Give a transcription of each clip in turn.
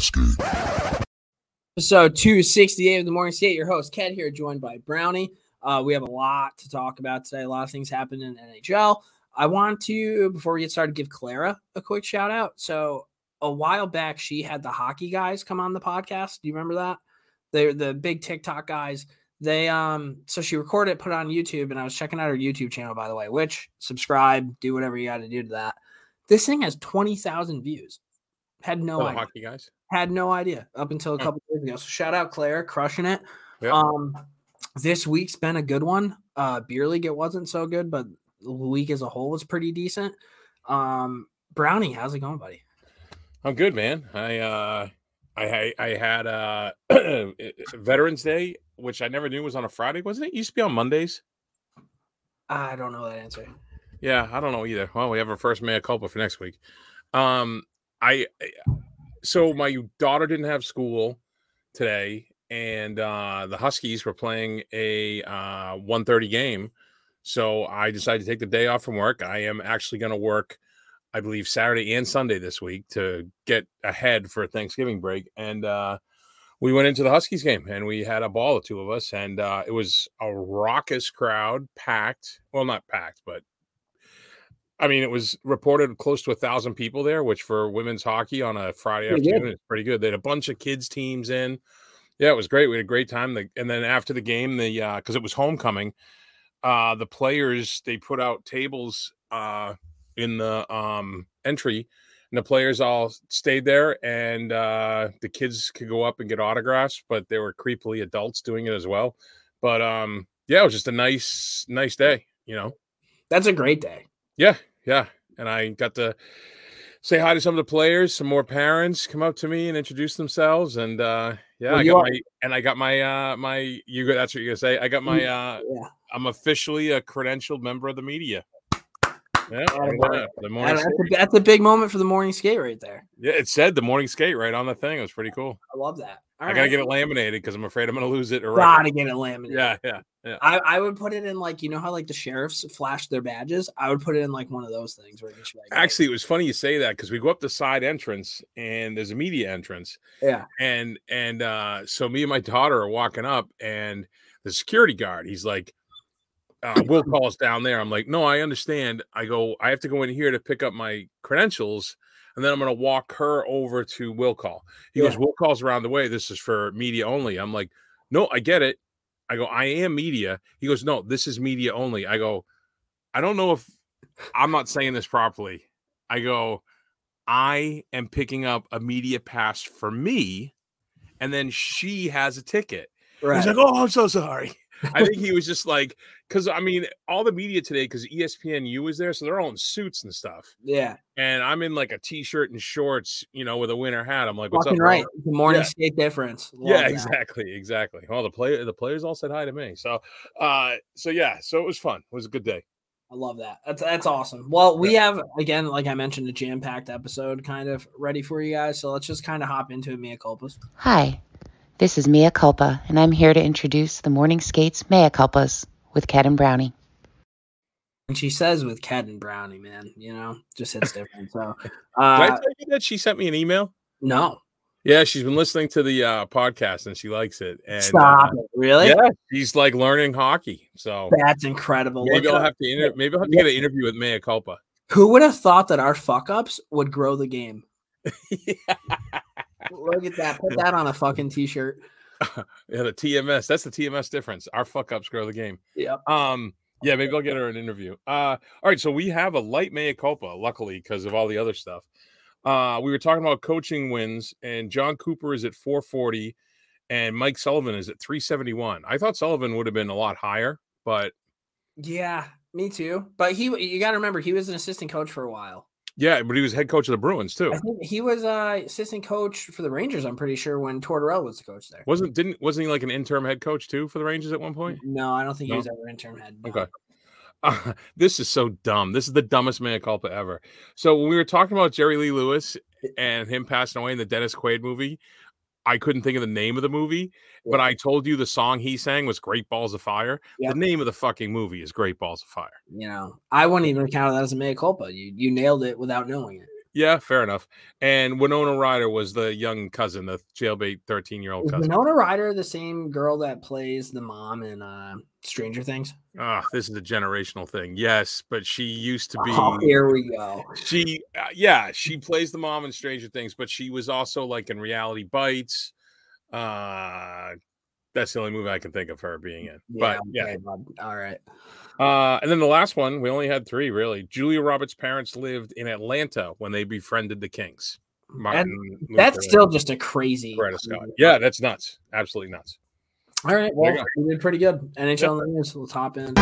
skate. So 268 of the morning skate. Your host Ked here, joined by Brownie. Uh, we have a lot to talk about today. A lot of things happened in NHL. I want to, before we get started, give Clara a quick shout out. So a while back, she had the hockey guys come on the podcast. Do you remember that? They're the big TikTok guys. They um so she recorded it, put it on YouTube, and I was checking out her YouTube channel, by the way, which subscribe, do whatever you got to do to that. This thing has 20,000 views. Had no idea. hockey guys. Had no idea up until a couple days ago. So shout out Claire, crushing it. Yep. Um, this week's been a good one. Uh, beer league it wasn't so good, but the week as a whole was pretty decent. Um, Brownie, how's it going, buddy? I'm good, man. I uh I I, I had uh Veterans Day, which I never knew was on a Friday, wasn't it? it? Used to be on Mondays. I don't know that answer. Yeah, I don't know either. Well, we have our first mea culpa for next week. Um, I so my daughter didn't have school today, and uh the Huskies were playing a uh 1:30 game. So I decided to take the day off from work. I am actually going to work, I believe, Saturday and Sunday this week to get ahead for Thanksgiving break. And uh we went into the Huskies game and we had a ball, the two of us, and uh, it was a raucous crowd, packed. Well, not packed, but I mean, it was reported close to a thousand people there, which for women's hockey on a Friday Pretty good. afternoon is pretty good. They had a bunch of kids teams in. Yeah, it was great. We had a great time. And then after the game, the uh because it was homecoming, uh the players they put out tables uh in the um entry and the players all stayed there and uh the kids could go up and get autographs, but there were creepily adults doing it as well. But um yeah, it was just a nice, nice day, you know. That's a great day. Yeah, yeah. And I got to say hi to some of the players, some more parents come up to me and introduce themselves. And uh yeah, Well, I got are- my and I got my uh my you go that's what you're gonna say. I got my uh Yeah. I'm officially a credentialed member of the media. Yeah, the morning That's skate. a, that's a big moment for the morning skate right there. yeah, it said the morning skate right on the thing. It was pretty cool. I love that. All I gotta get it laminated because I'm afraid I'm gonna lose it. Or Gotta get it laminated. yeah, yeah, yeah. I, I would put it in like you know how like the sheriffs flash their badges. I would put it in like one of those things where you just like Actually, it was funny you say that because we go up the side entrance and there's a media entrance. yeah and and uh so me and my daughter are walking up and the security guard he's like uh, will call us down there. I'm like no i understand. I go i have to go in here to pick up my credentials and then i'm going to walk her over to will call. He goes will calls around the way. This is for media only. I'm like no i get it. I go i am media. He goes no this is media only. I go i don't know if i'm not saying this properly. I go i am picking up a media pass for me and then she has a ticket. right. He's like, "Oh, I'm so sorry." I think he was just like, because I mean, all the media today, because ESPNU was there, so they're all in suits and stuff, yeah, and I'm in like a t-shirt and shorts, you know, with a winter hat. I'm like, "What's fucking up?" right. bro?" The morning Yeah. skate difference. Love Yeah, that. exactly, exactly. Well, the player, the players all said hi to me, so, uh, so yeah, so it was fun. It was a good day. I love that. That's that's awesome. Well, we have again, like I mentioned, a jam packed episode kind of ready for you guys. So let's just kind of hop into it, Mia Culpas. Hi, this is Mia Culpa, and I'm here to introduce the Morning Skates Mea Culpas with Cat and Brownie. And she says with Cat and Brownie, man, you know, just hits different. So, Did I uh, tell you that she sent me an email? no, Yeah, she's been listening to the uh, podcast and she likes it. And stop uh, it. Really? Yeah, she's like learning hockey. So That's incredible. maybe Look I'll up- have to inter- maybe I'll have to get an interview with Mea Culpa. Who would have thought that our fuck ups would grow the game? Look at that. Put that on a fucking t shirt. Yeah, the TMS. That's the TMS difference. Our fuck ups grow the game. Yeah. Um, yeah, maybe I'll get her an interview. Uh, all right, so we have a light mea culpa, luckily, because of all the other stuff. Uh, we were talking about coaching wins, and Jon Cooper is at 440, and Mike Sullivan is at 371. I thought Sullivan would have been a lot higher, but Yeah, me too. But he, you got to remember, he was an assistant coach for a while. Yeah, but he was head coach of the Bruins too. I think he was uh, assistant coach for the Rangers. I'm pretty sure when Tortorella was the coach there. Wasn't didn't wasn't he like an interim head coach too for the Rangers at one point? No, I don't think No? he was ever interim head. no. Okay. Uh, this is so dumb. This is the dumbest mea culpa ever. So when we were talking about Jerry Lee Lewis and him passing away in the Dennis Quaid movie, I couldn't think of the name of the movie, but I told you the song he sang was Great Balls of Fire. Yep. The name of the fucking movie is Great Balls of Fire. You know, I wouldn't even count that as a mea culpa. You you nailed it without knowing it. Yeah, fair enough. And Winona Ryder was the young cousin, the jailbait 13 year old cousin. Winona Ryder the same girl that plays the mom in uh, Stranger Things? Ah, this is a generational thing. Yes, but she used to be. Oh, here we go. She, uh, yeah, she plays the mom in Stranger Things, but she was also like in Reality Bites. Uh, that's the only movie I can think of her being in. but yeah, okay, all right. Uh, and then the last one, we only had three really. Julia Roberts' parents lived in Atlanta when they befriended the Kings. Martin That's and still just a crazy. Yeah, that's nuts. Absolutely nuts. All right. Well, we did pretty good. NHL in the news, the top end.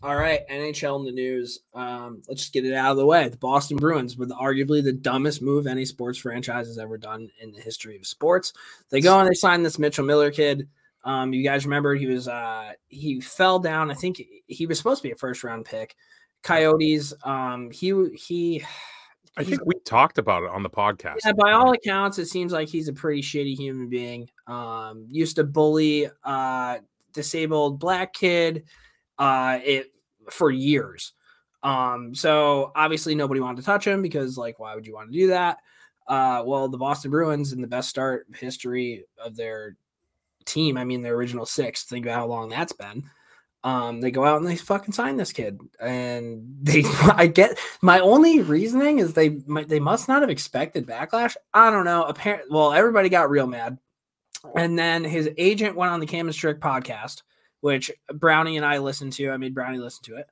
All right, NHL in the news. Um, let's just get it out of the way. The Boston Bruins, with arguably the dumbest move any sports franchise has ever done in the history of sports. They go and they sign this Mitchell Miller kid. Um, you guys remember he was uh, he fell down. I think he was supposed to be a first round pick. Coyotes. Um, he he. I think we talked about it on the podcast. yeah, by all accounts, it seems like he's a pretty shitty human being. Um, used to bully uh disabled black kid uh it for years. Um, so obviously nobody wanted to touch him because like why would you want to do that? Uh well the Boston Bruins in the best start history of their team, I mean their original six, think about how long that's been. Um, they go out and they fucking sign this kid, and they. I get my only reasoning is they they must not have expected backlash. I don't know. Apparently, well, everybody got real mad, and then his agent went on the Cam and Strick podcast, which Brownie and I listened to. I made Brownie listen to it.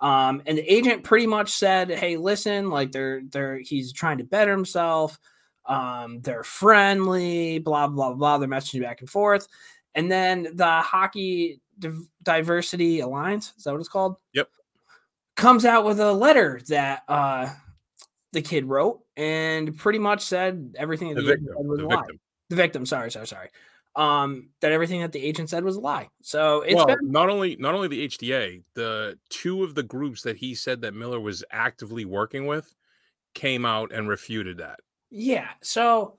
Um, and the agent pretty much said, "Hey, listen, like they're they're he's trying to better himself. Um, they're friendly, blah blah blah. They're messaging back and forth." And then the hockey Div- diversity alliance is that what it's called? Yep. Comes out with a letter that uh the kid wrote and pretty much said everything that The the, victim. said was The lie. victim. The victim, sorry, sorry, sorry. Um, that everything that the agent said was a lie. So it's well, been not only not only the HDA, the two of the groups that he said that Miller was actively working with came out and refuted that. yeah. So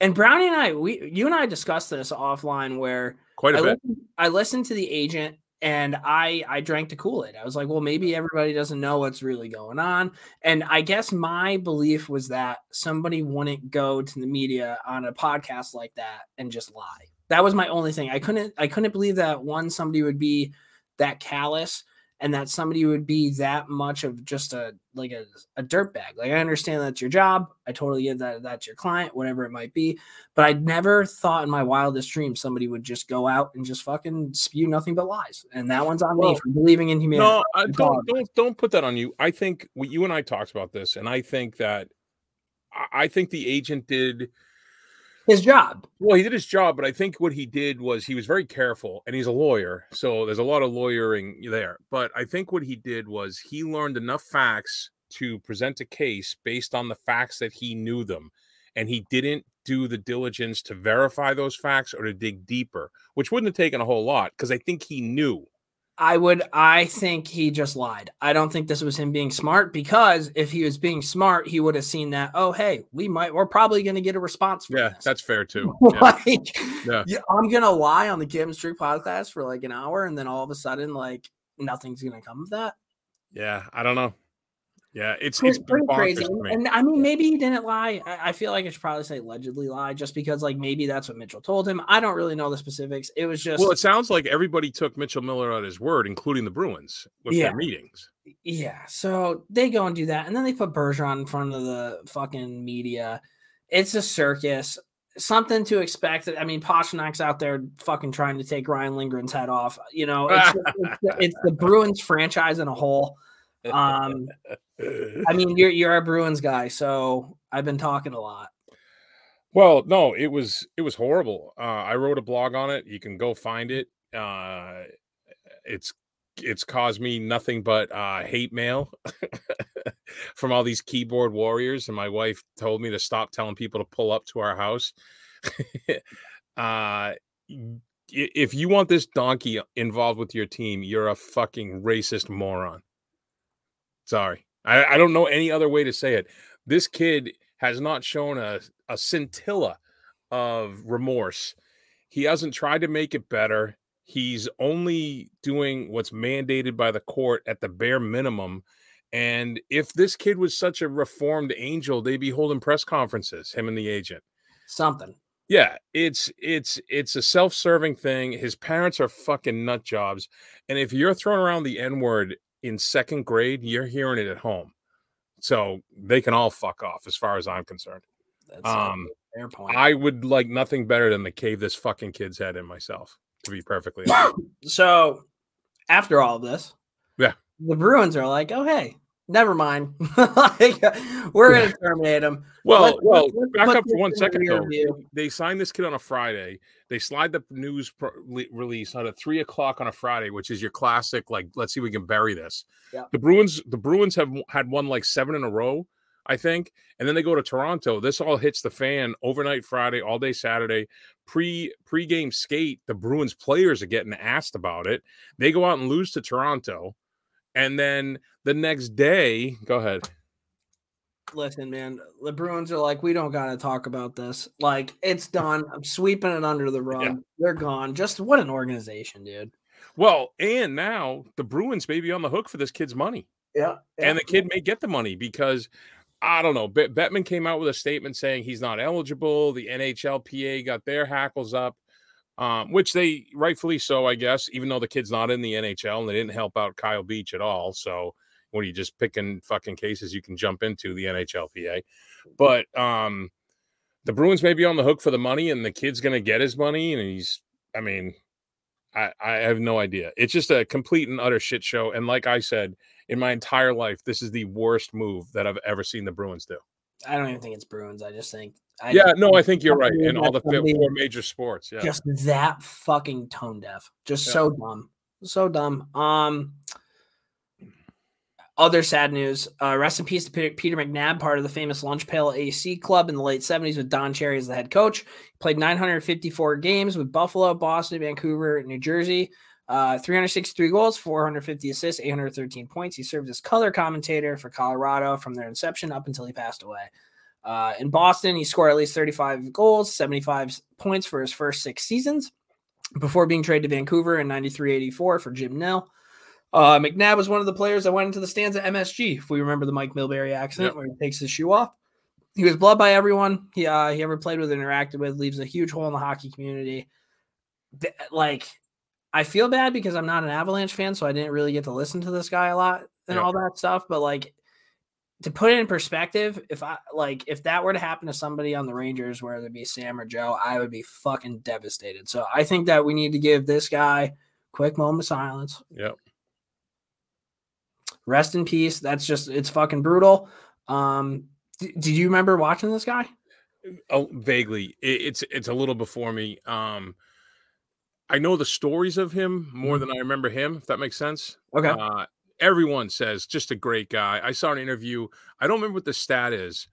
and Brownie and I, we you and I discussed this offline where Quite a I bit. listened, I listened to the agent and I I drank to cool it. I was like, well, maybe everybody doesn't know what's really going on. And I guess my belief was that somebody wouldn't go to the media on a podcast like that and just lie. That was my only thing. I couldn't I couldn't believe that one somebody would be that callous and that somebody would be that much of just a like a, a dirt bag. Like I understand that's your job. I totally get that that's your client, whatever it might be. But I never thought in my wildest dreams somebody would just go out and just fucking spew nothing but lies. And that one's on me for believing in humanity. No, I don't don't don't put that on you. I think we, you and I talked about this, and I think that I think the agent did His job. well. He did his job, but I think what he did was he was very careful, and he's a lawyer, so there's a lot of lawyering there. But I think what he did was he learned enough facts to present a case based on the facts that he knew them, and he didn't do the diligence to verify those facts or to dig deeper, which wouldn't have taken a whole lot because I think he knew. I would I think he just lied. I don't think this was him being smart because if he was being smart, he would have seen that, oh hey, we might we're probably gonna get a response from Yeah, this. that's fair too. Like Yeah. yeah, I'm gonna lie on the Kim Street podcast for like an hour and then all of a sudden like nothing's gonna come of that. Yeah, I don't know. Yeah, it's Pretty, it's pretty crazy. And, I mean, maybe he didn't lie. I, I feel like I should probably say allegedly lie, just because like maybe that's what Mitchell told him. I don't really know the specifics. It was just Well, it sounds like everybody took Mitchell Miller at his word, including the Bruins with Yeah. their meetings. yeah. So they go and do that, and then they put Bergeron in front of the fucking media. It's a circus. Something to expect. I mean, Pastrnak's out there fucking trying to take Ryan Lindgren's head off. You know, it's, it's, the, it's the Bruins franchise in a whole. Um, I mean, you're you're a Bruins guy, so I've been talking a lot. well, no, it was it was horrible. Uh, I wrote a blog on it. You can go find it. Uh, it's it's caused me nothing but uh, hate mail from all these keyboard warriors, and my wife told me to stop telling people to pull up to our house. uh, if you want this donkey involved with your team, you're a fucking racist moron. Sorry. I, I don't know any other way to say it. This kid has not shown a, a scintilla of remorse He hasn't tried to make it better. He's only doing what's mandated by the court at the bare minimum. And if this kid was such a reformed angel, they'd be holding press conferences, him and the agent. Something. Yeah, it's it's it's a self-serving thing. His parents are fucking nut jobs. And if you're throwing around the N-word in second grade, you're hearing it at home. So they can all fuck off as far as I'm concerned. That's Um, fair point. I would like nothing better than to cave this fucking kid's head in myself, to be perfectly honest. so after all of this, Yeah. the Bruins are like, oh hey, never mind. like, we're gonna terminate him. Well, Let's- well, let's- back up for one second though. They signed this kid on a Friday. They slide the news pro- release out at three o'clock on a Friday, which is your classic. Like, let's see, if we can bury this. Yeah. The Bruins, the Bruins have had won like seven in a row, I think, and then they go to Toronto. This all hits the fan overnight Friday, all day Saturday. Pre pre-game skate, the Bruins players are getting asked about it. They go out and lose to Toronto, and then the next day, go ahead. Listen, man, the Bruins are like, we don't gotta talk about this. Like, it's done. I'm sweeping it under the rug. They're gone. Just what an organization, dude. Well, and now the Bruins may be on the hook for this kid's money. Yeah. and the kid may get the money because I don't know. Bet- Bettman came out with a statement saying he's not eligible. The NHLPA got their hackles up, um, which they rightfully so, I guess. Even though the kid's not in the NHL and they didn't help out Kyle Beach at all. So what are you just picking fucking cases you can jump into the NHLPA? But um, the Bruins may be on the hook for the money, and the kid's going to get his money, and he's. I mean, I, I have no idea. It's just a complete and utter shit show. And like I said, in my entire life, this is the worst move that I've ever seen the Bruins do. I don't even think it's Bruins. I just think. I yeah, no, I think you're right. In all the four major sports. Yeah. Just that fucking tone deaf. Just Yeah. so dumb. So dumb. Um. Other sad news. Uh, rest in peace to Peter, Peter McNab, part of the famous Lunch Pail AC Club in the late 70s with Don Cherry as the head coach. He played 954 games with Buffalo, Boston, Vancouver, New Jersey. Uh, 363 goals, 450 assists, 813 points. He served as color commentator for Colorado from their inception up until he passed away. Uh, in Boston, he scored at least 35 goals, 75 points for his first six seasons before being traded to Vancouver in 93 84 for Jim Nill. Uh, McNab was one of the players that went into the stands at MSG. If we remember the Mike Milbury accident Yep. where he takes his shoe off, he was beloved by everyone he uh, he ever played with, interacted with, leaves a huge hole in the hockey community. Like, I feel bad because I'm not an Avalanche fan, so I didn't really get to listen to this guy a lot and Yeah. all that stuff. But like, to put it in perspective, if I like if that were to happen to somebody on the Rangers, whether it be Sam or Joe, I would be fucking devastated. So I think that we need to give this guy quick moment of silence. Yep. Rest in peace. That's just it's fucking brutal. Um, d- did you remember watching this guy? Oh, vaguely. It, it's it's a little before me. Um, I know the stories of him more than I remember him. If that makes sense. Okay. Uh, everyone says just a great guy. I saw an interview. I don't remember what the stat is,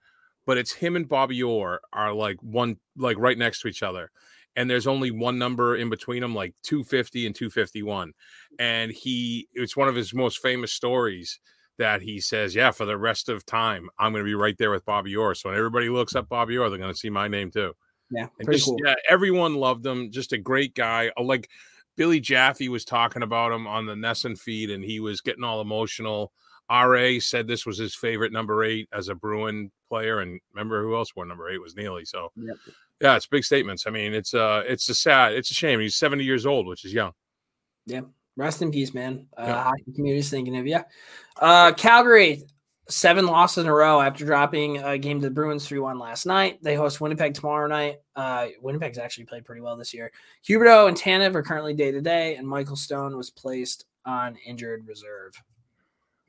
but it's him and Bobby Orr are like one, like right next to each other. And there's only one number in between them, like 250 and 251. And he, it's one of his most famous stories that he says, Yeah, for the rest of time, I'm going to be right there with Bobby Orr. So when everybody looks up Bobby Orr, they're going to see my name too. Yeah, And pretty just, cool. yeah, everyone loved him. Just a great guy. Uh, Like Billy Jaffe was talking about him on the NESN feed, and he was getting all emotional. Ra said this was his favorite number eight as a Bruin player, and remember who else wore number eight was Neely. So Yep. yeah, it's big statements. I mean, it's uh, it's a sad, it's a shame. He's seventy years old, which is young. Yeah, rest in peace, man. Uh, Yeah. Hockey community's thinking of you. Uh, Calgary, seven losses in a row after dropping a game to the Bruins 3 1 last night. They host Winnipeg tomorrow night. Uh, Winnipeg's actually played pretty well this year. Huberdeau and Tanev are currently day to day, and Michael Stone was placed on injured reserve.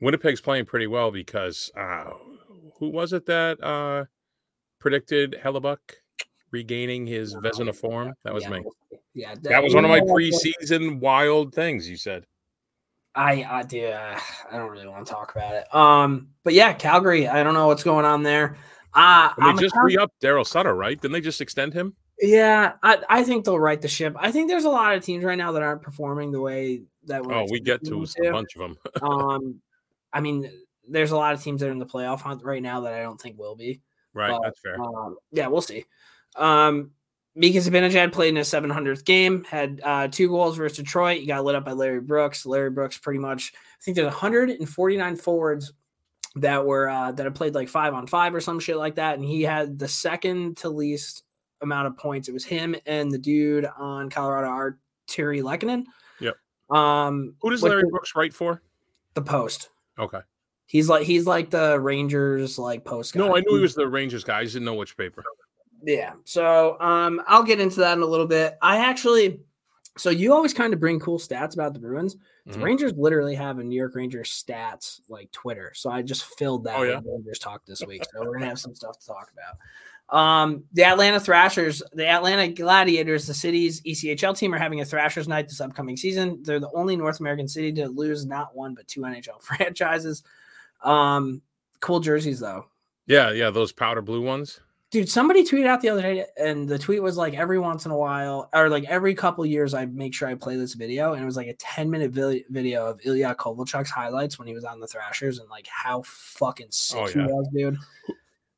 Winnipeg's playing pretty well because uh, who was it that uh, predicted Hellebuyck regaining his Vezina form? That was yeah, me. Yeah, That was one of my preseason wild things you said. I I do. Uh, I don't really want to talk about it. Um, but yeah, Calgary. I don't know what's going on there. Uh, And I'm they just Cal- re upped Daryl Sutter, right? Didn't they just extend him? Yeah, I, I think they'll right the ship. I think there's a lot of teams right now that aren't performing the way that we're Oh, we get expecting to a bunch of them. um, I mean, there's a lot of teams that are in the playoff hunt right now that I don't think will be. right, But, that's fair. Um, yeah, we'll see. Um, Mika Zibanejad played in his 700th game, had uh, two goals versus Detroit. He got lit up by Larry Brooks. Larry Brooks pretty much, I think there's 149 forwards that were uh, that have played like five on five or some shit like that, and he had the second to least amount of points. It was him and the dude on Colorado, Artturi Lehkonen. Yep. Um, Who does Larry Brooks write for? the post. Okay. He's like he's like the Rangers like post. Guy. No. I knew he was the Rangers guy. I just didn't know which paper. Yeah. So um I'll get into that in a little bit. I actually so you always kind of bring cool stats about the Bruins. The Mhm. Rangers literally have a New York Rangers stats like Twitter. So I just filled that Oh, yeah? Rangers talk this week. So we're gonna have some stuff to talk about. Um, the Atlanta Thrashers, the Atlanta Gladiators, the city's ECHL team are having a Thrashers night this upcoming season. They're the only North American city to lose not one but two NHL franchises. Um, cool jerseys though. Yeah, yeah, those powder blue ones. Dude, somebody tweeted out the other day, and the tweet was like every once in a while, or like every couple years, I make sure I play this video, and it was like a ten minute video of Ilya Kovalchuk's highlights when he was on the Thrashers, and like how fucking sick Oh, he was, dude.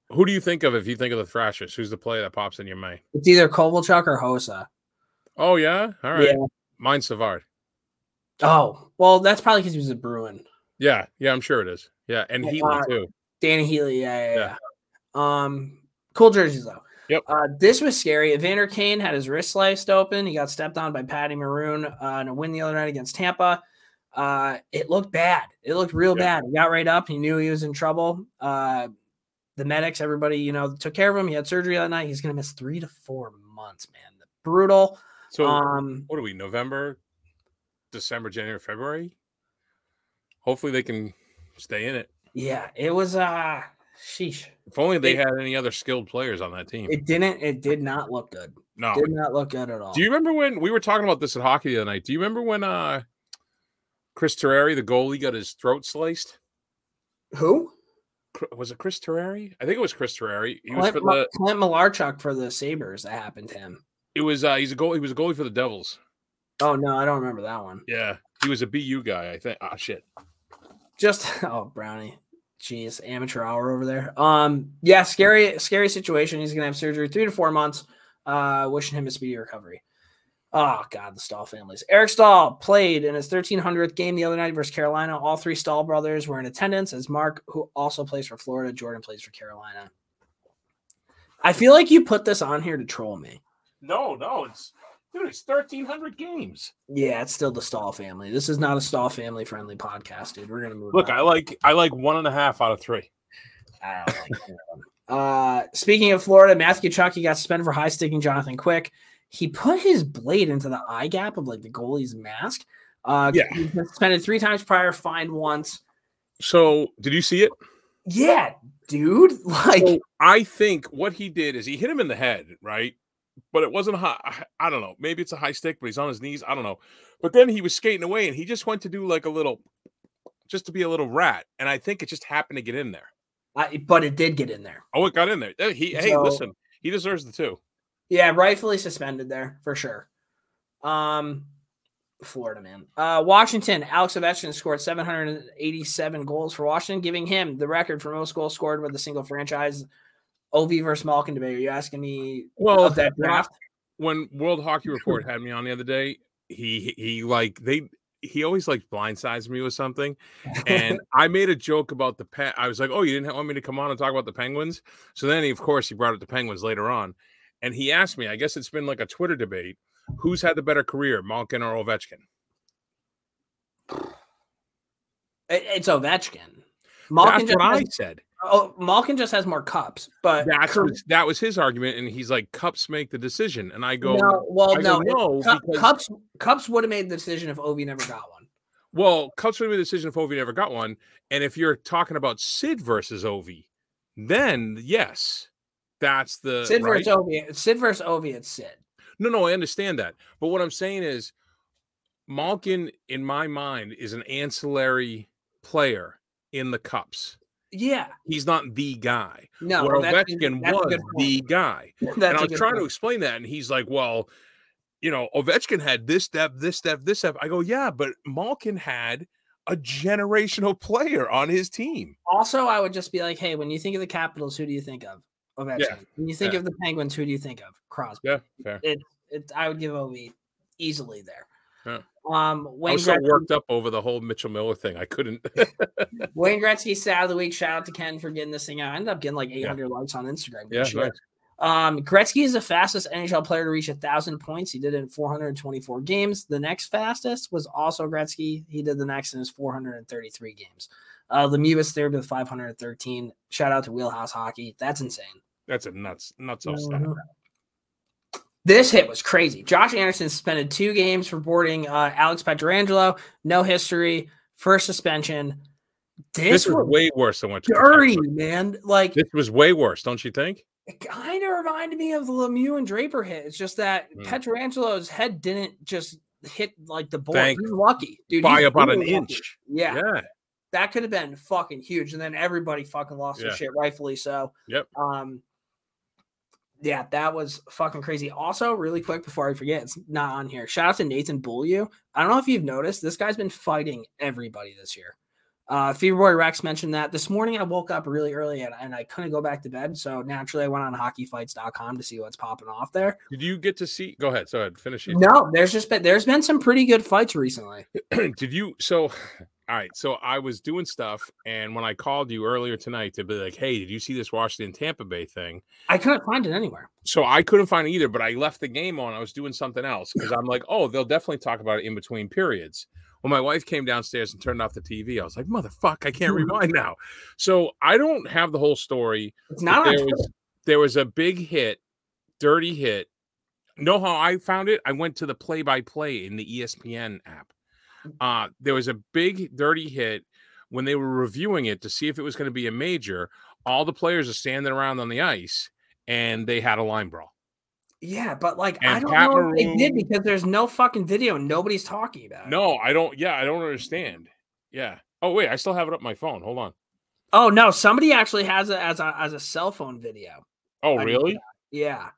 Who do you think of if you think of the Thrashers? Who's the player that pops in your mind? It's either Kovalchuk or Hossa. Oh yeah, all right. Yeah. Mine's Savard. Oh, well, that's probably because he was a Bruin. Yeah, yeah, I'm sure it is. Yeah, and Yeah, Heatley uh, too. Dany Heatley, yeah, yeah, Yeah. yeah. Um, cool jerseys though. Yep. Uh, this was scary. Evander Kane had his wrist sliced open. He got stepped on by Patty Maroon uh, in a win the other night against Tampa. Uh, it looked bad. It looked real Yeah. bad. He got right up. He knew he was in trouble. Uh, the medics, everybody, you know, took care of him. He had surgery that night. He's going to miss three to four months, man. Brutal. So um, what are we? November, December, January, February. Hopefully they can stay in it. yeah, it was. Uh, sheesh. If only they It- had any other skilled players on that team. It didn't. It did not look good. no. Did not look good at all. Do you remember when we were talking about this at hockey the other night? Do you remember when uh Chris Terreri, the goalie, got his throat sliced? Who? Was it Chris Terreri? I think it was Chris Terreri. He was Clint, for the. Clint Malarchuk for the Sabres. That happened to him. It was. uh He's a goal. He was a goalie for the Devils. Oh no, I don't remember that one. Yeah, he was a BU guy. I think. Ah, shit. Just oh Brownie. Jeez, amateur hour over there. Um, yeah, scary, scary situation. He's gonna have surgery three to four months. Uh, wishing him a speedy recovery. Oh God, the Staal families. Eric Staal played in his 1300th game the other night versus Carolina. All three Staal brothers were in attendance, as Mark, who also plays for Florida, Jordan plays for Carolina. I feel like you put this on here to troll me. No, no, it's dude. It's thirteen hundred games. Yeah, it's still the Staal family. This is not a Staal family friendly podcast, dude. We're gonna move. Look, on. I like. I like one and a half out of three. I don't like. Uh, speaking of Florida, Matthew Tkachuk got suspended for high sticking Jonathan Quick. He put his blade into the eye gap of like the goalie's mask. Uh, Yeah. been suspended three times prior, fined once. So, did you see it? Yeah, dude. Like, So, I think what he did is he hit him in the head, right? But it wasn't high. I don't know. Maybe it's a high stick, but he's on his knees. I don't know. But then he was skating away, and he just went to do like a little, just to be a little rat. And I think it just happened to get in there. I, but it did get in there. Oh, it got in there. He, hey, listen, he deserves the two. Yeah, rightfully suspended there for sure. Um, Florida man. Uh, Washington. Alex Ovechkin scored 787 goals for Washington, giving him the record for most goals scored with a single franchise. Ov versus Malkin debate. Are you asking me Well, that draft? when World Hockey Report had me on the other day, he he like they he always like blindsides me with something, and I made a joke about the pet. I was like, "Oh, you didn't want me to come on and talk about the Penguins?" So then, he, of course, he brought up the Penguins later on, and he asked me. I guess it's been like a Twitter debate: who's had the better career, Malkin or Ovechkin? It- it's Ovechkin. Malkin That's what I said. Oh, Malkin just has more cups, but That's that was his argument, and he's like, "Cups make the decision," and I go, no, well, I no, go, no, Cu- because- cups cups would have made the decision if Ovi never got one. Well, cups would have made the decision if Ovi never got one. And if you're talking about Sid versus Ovi, then yes, that's the Sid right? versus Ovi. Sid versus Ovi. It's Sid. No, no, I understand that. But what I'm saying is Malkin, in my mind, is an ancillary player in the cups. Yeah. He's not the guy. No. where that's- Ovechkin was the guy. And I was trying to explain that, and he's like, "Well, you know, Ovechkin had this step, this step, this step." I go, "Yeah, but Malkin had a generational player on his team." Also, I would just be like, hey, when you think of the Capitals, who do you think of? Ovechkin. When you think yeah. of the Penguins, who do you think of? Crosby. Yeah, fair. It, it, I would give Ovi easily there. Yeah. Um, I Wayne was so Gretzky, worked up over the whole Mitchell Miller thing. I couldn't. Wayne Gretzky stat of the week. Shout out to Ken for getting this thing out. I ended up getting like 800 likes on Instagram. Yeah, nice. Um, Gretzky is the fastest NHL player to reach a thousand points. He did it in 424 games. The next fastest was also Gretzky. He did the next in his 433 games. Uh, Lemieux is third with 513. Shout out to Wheelhouse Hockey. That's insane. That's a nuts, nuts off stat. This hit was crazy. Josh Anderson suspended two games for boarding uh, Alex Pietrangelo. No history. First suspension. This, This was was way worse than what dirty, man. Like This was way worse, don't you think? it kind of reminded me of the Lemieux and Draper hit. It's just that Mm. Pietrangelo's head didn't just hit like the board. Thank- He's lucky, dude. By about an lucky. inch. Yeah, Yeah. that could have been fucking huge. And then everybody fucking lost their shit, rightfully so. Yep. Um, yeah, that was fucking crazy. Also, really quick before I forget, it's not on here. Shout out to Nathan Beaulieu. I don't know if you've noticed, this guy's been fighting everybody this year. Uh, Fever Boy Rex mentioned that this morning. I woke up really early and, and I couldn't go back to bed, so naturally I went on hockeyfights.com to see what's popping off there. Did you get to see? Go ahead. So ahead. Finish it. No, there's just been there's been some pretty good fights recently. Did you? So, all right. So I was doing stuff, and when I called you earlier tonight to be like, "Hey, did you see this Washington Tampa Bay thing?" I couldn't find it anywhere. So I couldn't find it either, but I left the game on. I was doing something else because I'm like, "Oh, they'll definitely talk about it in between periods." When my wife came downstairs and turned off the TV, I was like, "Motherfuck, I can't rewind now." So I don't have the whole story. It's not on there was there was a big hit, dirty hit. Know how I found it? I went to the play by play in the ESPN app. Uh, there was a big dirty hit when they were reviewing it to see if it was going to be a major. All the players are standing around on the ice, and they had a line brawl. Yeah, but like And I don't Pat know if they did because there's no fucking video nobody's talking about it. No, I don't. Yeah, I don't understand. Yeah. Oh wait, I still have it up my phone. Hold on. Oh no, somebody actually has it as a as a cell phone video. Oh I- really? Yeah.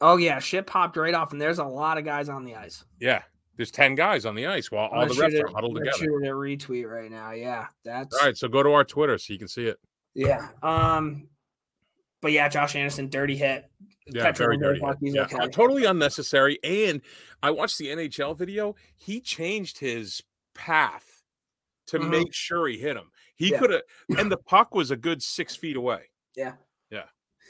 Oh yeah, shit popped right off, and there's a lot of guys on the ice. Yeah. There's ten guys on the ice while all the refs are huddled together. a retweet right now. Yeah, that's All right, so go to our Twitter so you can see it. yeah. Um, but yeah, Josh Anderson, dirty hit. Yeah, very dirty. He's Yeah, okay. totally unnecessary. And I watched the NHL video. He changed his path to Mhm. make sure he hit him. He Yeah. could have, and the puck was a good six feet away. Yeah. Yeah.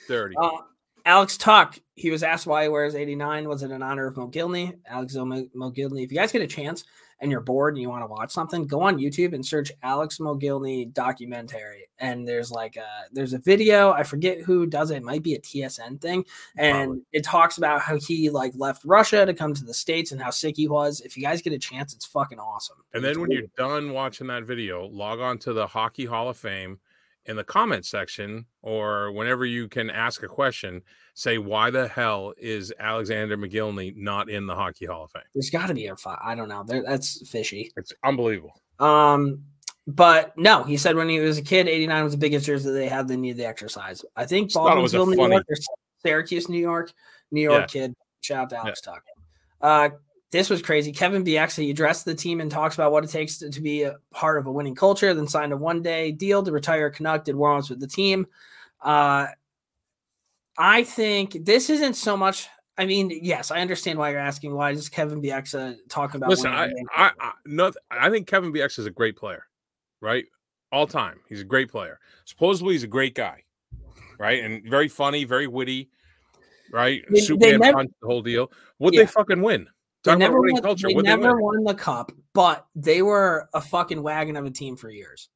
Dirty. Uh, Alex Tuch, he was asked why he wears 89. Was it in honor of Mogilny? Alex Mo- Mogilny. If you guys get a chance and you're bored and you want to watch something, go on YouTube and search Alex Mogilny documentary. And there's like a there's a video. I forget who does it. It might be a TSN thing, and Probably. it talks about how he like left Russia to come to the states and how sick he was. If you guys get a chance, it's fucking awesome. and It's then when cool. you're done watching that video, log on to the Hockey Hall of Fame in the comment section or whenever you can ask a question, say, why the hell is Alexander Mogilny not in the Hockey Hall of Fame? there's got to be a fight. I don't know. There, that's fishy. It's unbelievable. Um, but no, he said when he was a kid, 89 was the biggest jersey that they had. They needed the exercise. I think Just thought it was a Baldwinsville, New funny- York, or Syracuse, New York, New York Yeah. kid. Shout out to Alex Tuch. Uh, this was crazy. Kevin Bieksa, he addressed the team and talks about what it takes to, to be a part of a winning culture, then signed a one day deal to retire Canuck, did warm ups with the team. Uh, I think this isn't so much. I mean, yes, I understand why you're asking. Why does Kevin Bieksa talk about? Listen, I? I, I, no, I think Kevin Bieksa is a great player, right? All time, he's a great player. Supposedly, he's a great guy, right? And very funny, very witty, right? They- they Superman never- punch, the whole deal. Would Yeah. they fucking win? They Talk about never, won, culture. they Would they won the cup, but they were a fucking wagon of a team for years.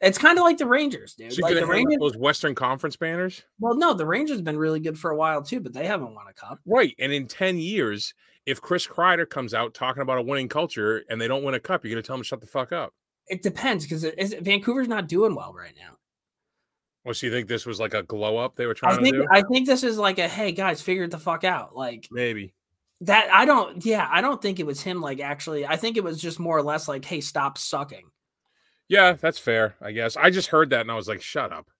It's kind of like the Rangers, dude. So like the Rangers. those Western Conference banners, Well, no, the Rangers have been really good for a while too, but they haven't won a cup. right? And in ten years, if Chris Kreider comes out talking about a winning culture and they don't win a cup, you're gonna tell him to shut the fuck up. It depends because Vancouver's not doing well right now. Well, so you think this was like a glow up they were trying I to think do? I think this is like a hey guys, figure it the fuck out. Like Maybe. That. I don't. Yeah, I don't think it was him. Like actually, I think it was just more or less like hey, stop sucking. Yeah, that's fair. I guess I just heard that and I was like, shut up.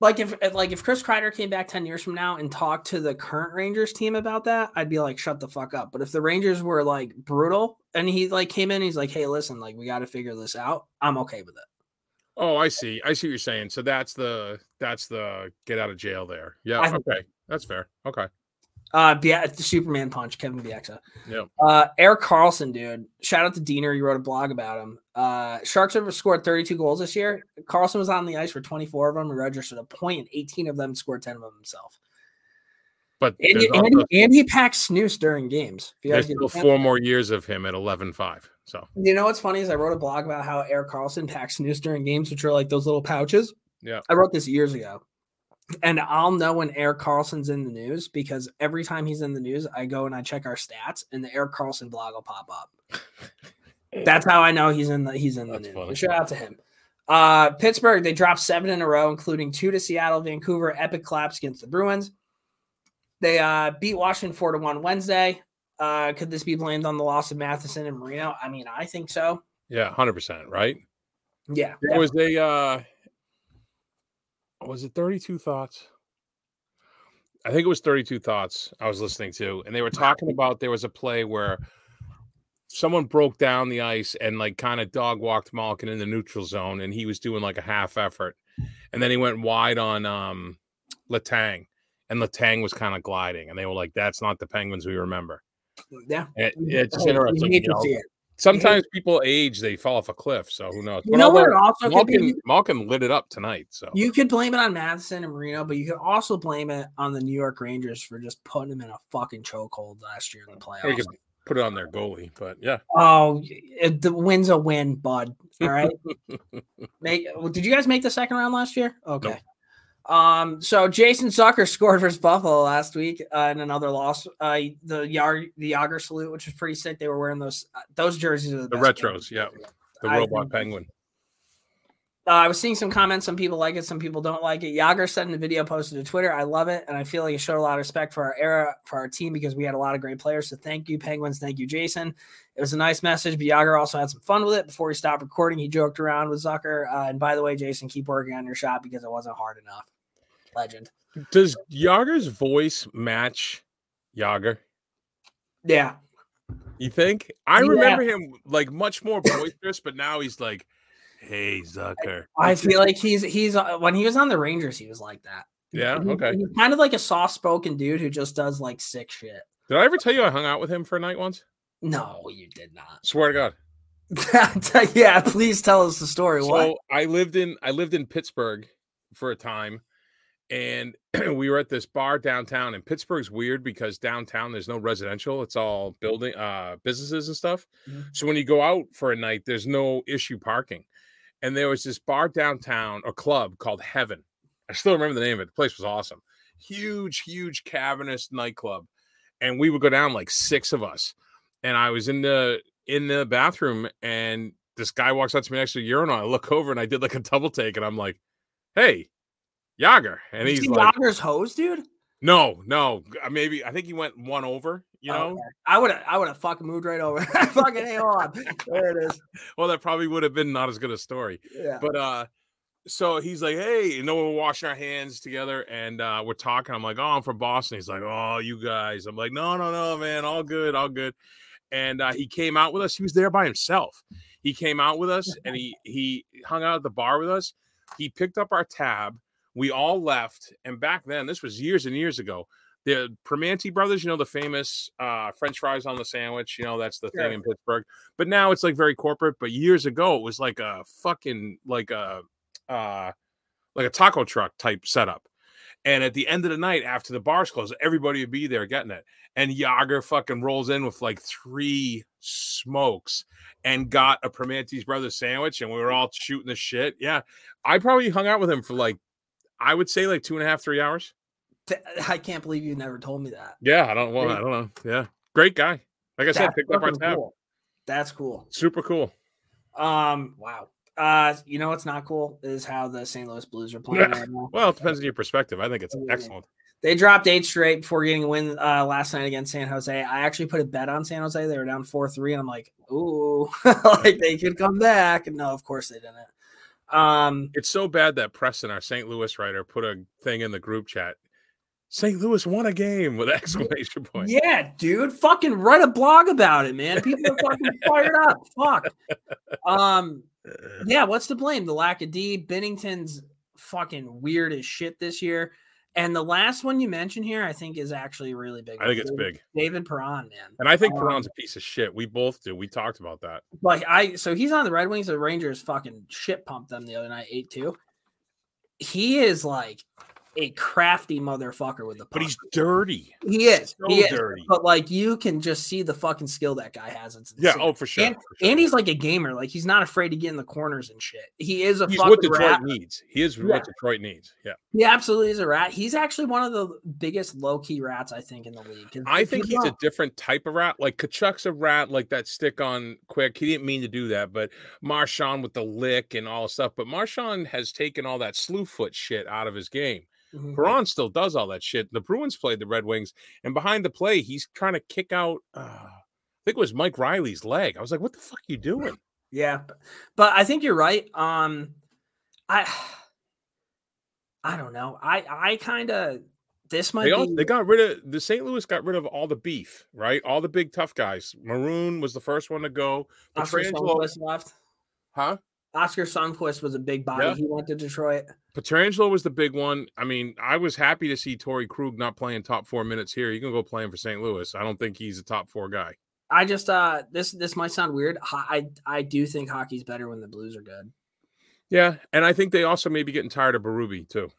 Like if eh, like if Chris Kreider came back 10 years from now and talked to the current Rangers team about that, I'd be like, shut the fuck up. But if the Rangers were like brutal and he like came in, he's like, hey, listen, like we got to figure this out, I'm okay with it. Oh, I see. I see what you're saying. So that's the that's the get out of jail there. Yeah. Okay. That's fair. Okay. Uh, Bia- the Superman punch, Kevin Bieksa. Yeah. Uh, Erik Karlsson, dude. Shout out to Diener. You wrote a blog about him. Uh, Sharks have scored 32 goals this year. Karlsson was on the ice for 24 of them and registered a point, and 18 of them scored 10 of them himself. But And, he- and, also, he- and he packs snus during games. There's still four more years of him at 11-5. So You know what's funny is I wrote a blog about how Erik Karlsson packs snus during games, which are like those little pouches. Yeah. I wrote this years ago. And I'll know when Erik Karlsson's in the news because every time he's in the news, I go and I check our stats and the Erik Karlsson blog will pop up. That's how I know he's in the he's in the That's news. funny. Shout out to him. Uh Pittsburgh, they dropped seven in a row, including two to Seattle, Vancouver, epic collapse against the Bruins. They uh beat Washington four to one Wednesday. Uh could this be blamed on the loss of Matheson and Marino? I mean, I think so. yeah, hundred percent, right? Yeah. There was a uh was it 32 thoughts? I think it was 32 thoughts I was listening to, and they were talking about there was a play where someone broke down the ice and like kind of dog walked Malkin in the neutral zone, and he was doing like a half effort, and then he went wide on um Letang, and Letang was kind of gliding, and they were like, "That's not the Penguins we remember." Yeah. It, it's just interesting. you hate you to know? It. Sometimes people age, they fall off a cliff, so who knows? You But know what? also? Malkin, Malkin lit it up tonight, so You could blame it on Madison and Marino, but you could also blame it on the New York Rangers for just putting him in a fucking chokehold last year in the playoffs. could put it on their goalie, but yeah. Oh, it, the win's a win, bud. All right. make, did you guys make the second round last year? Okay. Um. So Jason Zucker scored versus Buffalo last week uh, in another loss. Uh, the Yar the Jagr salute, which was pretty sick. They were wearing those uh, those jerseys. Are the, The retros, yeah. The I robot think- penguin. Uh, I was seeing some comments. Some people like it, some people don't like it. Jagr said in the video posted to Twitter, "I love it, and I feel like it showed a lot of respect for our era, for our team, because we had a lot of great players. So thank you, Penguins. Thank you, Jason. It was a nice message. But Jagr also had some fun with it. Before he stopped recording, he joked around with Zucker. Uh, and by the way, Jason, keep working on your shot because it wasn't hard enough. Legend. Does Jagr's voice match Jagr? Yeah, You think? I Yeah. remember him like much more boisterous, but now he's like, "Hey, Zucker." I feel like he's he's uh, when he was on the Rangers, he was like that. Yeah, He- okay. He's kind of like a soft spoken dude who just does like sick shit. Did I ever tell you I hung out with him for a night once? No, you did not. Swear to God. yeah, please tell us the story. So what? I lived in I lived in Pittsburgh for a time, and we were at this bar downtown. And Pittsburgh's weird because downtown there's no residential; it's all building, uh, businesses and stuff. Mhm. So when you go out for a night, there's no issue parking. And there was this bar downtown, a club called Heaven. I still remember the name of it. The place was awesome, huge, huge cavernous nightclub. And we would go down like six of us. And I was in the in the bathroom, and this guy walks up to me next to the urinal. I look over and I did like a double take, and I'm like, "Hey, Jagr," and he's like, Jagr's hose, dude. "No, no, uh, maybe I think he went one over." You know, okay. I would have, I would have fucking moved right over. fucking hey, on. There it is. well, that probably would have been not as good a story. Yeah. But uh, so he's like, "Hey," you know, we're washing our hands together, and uh, we're talking. I'm like, "Oh, I'm from Boston." He's like, "Oh, you guys." I'm like, "No, no, no, man, all good, all good." And uh, he came out with us. He was there by himself. He came out with us, and he he hung out at the bar with us. He picked up our tab. We all left, and back then, this was years and years ago. The Primanti brothers, you know, the famous uh, French fries on the sandwich. You know, that's the Sure. thing in Pittsburgh. But now it's like very corporate. But years ago, it was like a fucking like a uh like a taco truck type setup. And at the end of the night, after the bars closed, everybody would be there getting it. And Jagr fucking rolls in with like three smokes and got a Primanti's Brothers sandwich, and we were all shooting the shit. Yeah, I probably hung out with him for like, I would say like two and a half, three hours. I can't believe you never told me that. Yeah, I don't. Well, I don't know. Yeah, great guy. Like I said, That's picked up our tab. cool. That's cool. Super cool. Um, wow. Uh, you know what's not cool is how the St. Louis Blues are playing right now. Well, it depends on your perspective. I think it's excellent. They dropped eight straight before getting a win uh, last night against San Jose. I actually put a bet on San Jose. They were down four three, and I'm like, ooh, like they could come back. And no, of course they didn't. Um, It's so bad that Preston, our St. Louis writer, put a thing in the group chat. St. Louis won a game with exclamation point. yeah, dude, fucking write a blog about it, man. People are fucking fired up. Fuck. Um, yeah, what's to blame? The lack of D. Binnington's fucking weird as shit this year. And the last one you mentioned here, I think, is actually really big. I think it's David, big. David Perron, man. And I think Um, Perron's a piece of shit. We both do. We talked about that. Like I, so he's on the Red Wings. The Rangers fucking shit pumped them the other night, eight two. He is like a crafty motherfucker with the puck. But he's dirty. he is, so he is. dirty. But like you can just see the fucking skill that guy has. It's Yeah. Oh, for sure. And, for sure. and he's like a gamer. Like he's not afraid to get in the corners and shit. He is a he's fucking what Detroit rat. needs. He is Yeah. what Detroit needs. Yeah. He absolutely is a rat. He's actually one of the biggest low key rats I think in the league. I think he's a different type of rat. Like Tkachuk's a rat, like that stick on quick. He didn't mean to do that, but Marchand with the lick and all stuff. But Marchand has taken all that slew foot shit out of his game. Mhm. Perron still does all that shit. The Bruins played the Red Wings, and behind the play, he's trying to kick out. Uh, I think it was Mike Reilly's leg. I was like, "What the fuck you doing?" Yeah, but I think you're right. Um, I I don't know. I I kind of this might They, all, be they got rid of the St. Louis. Got rid of all the beef, right? All the big tough guys. Maroon was the first one to go. Pietrangelo, left. huh? Oskar Sundqvist was a big body. Yeah. He went to Detroit. Pietrangelo was the big one. I mean, I was happy to see Torey Krug not playing top four minutes here. You can go playing for St. Louis. I don't think he's a top four guy. I just uh this this might sound weird. I I do think hockey's better when the Blues are good. Yeah, and I think they also may be getting tired of Berube too.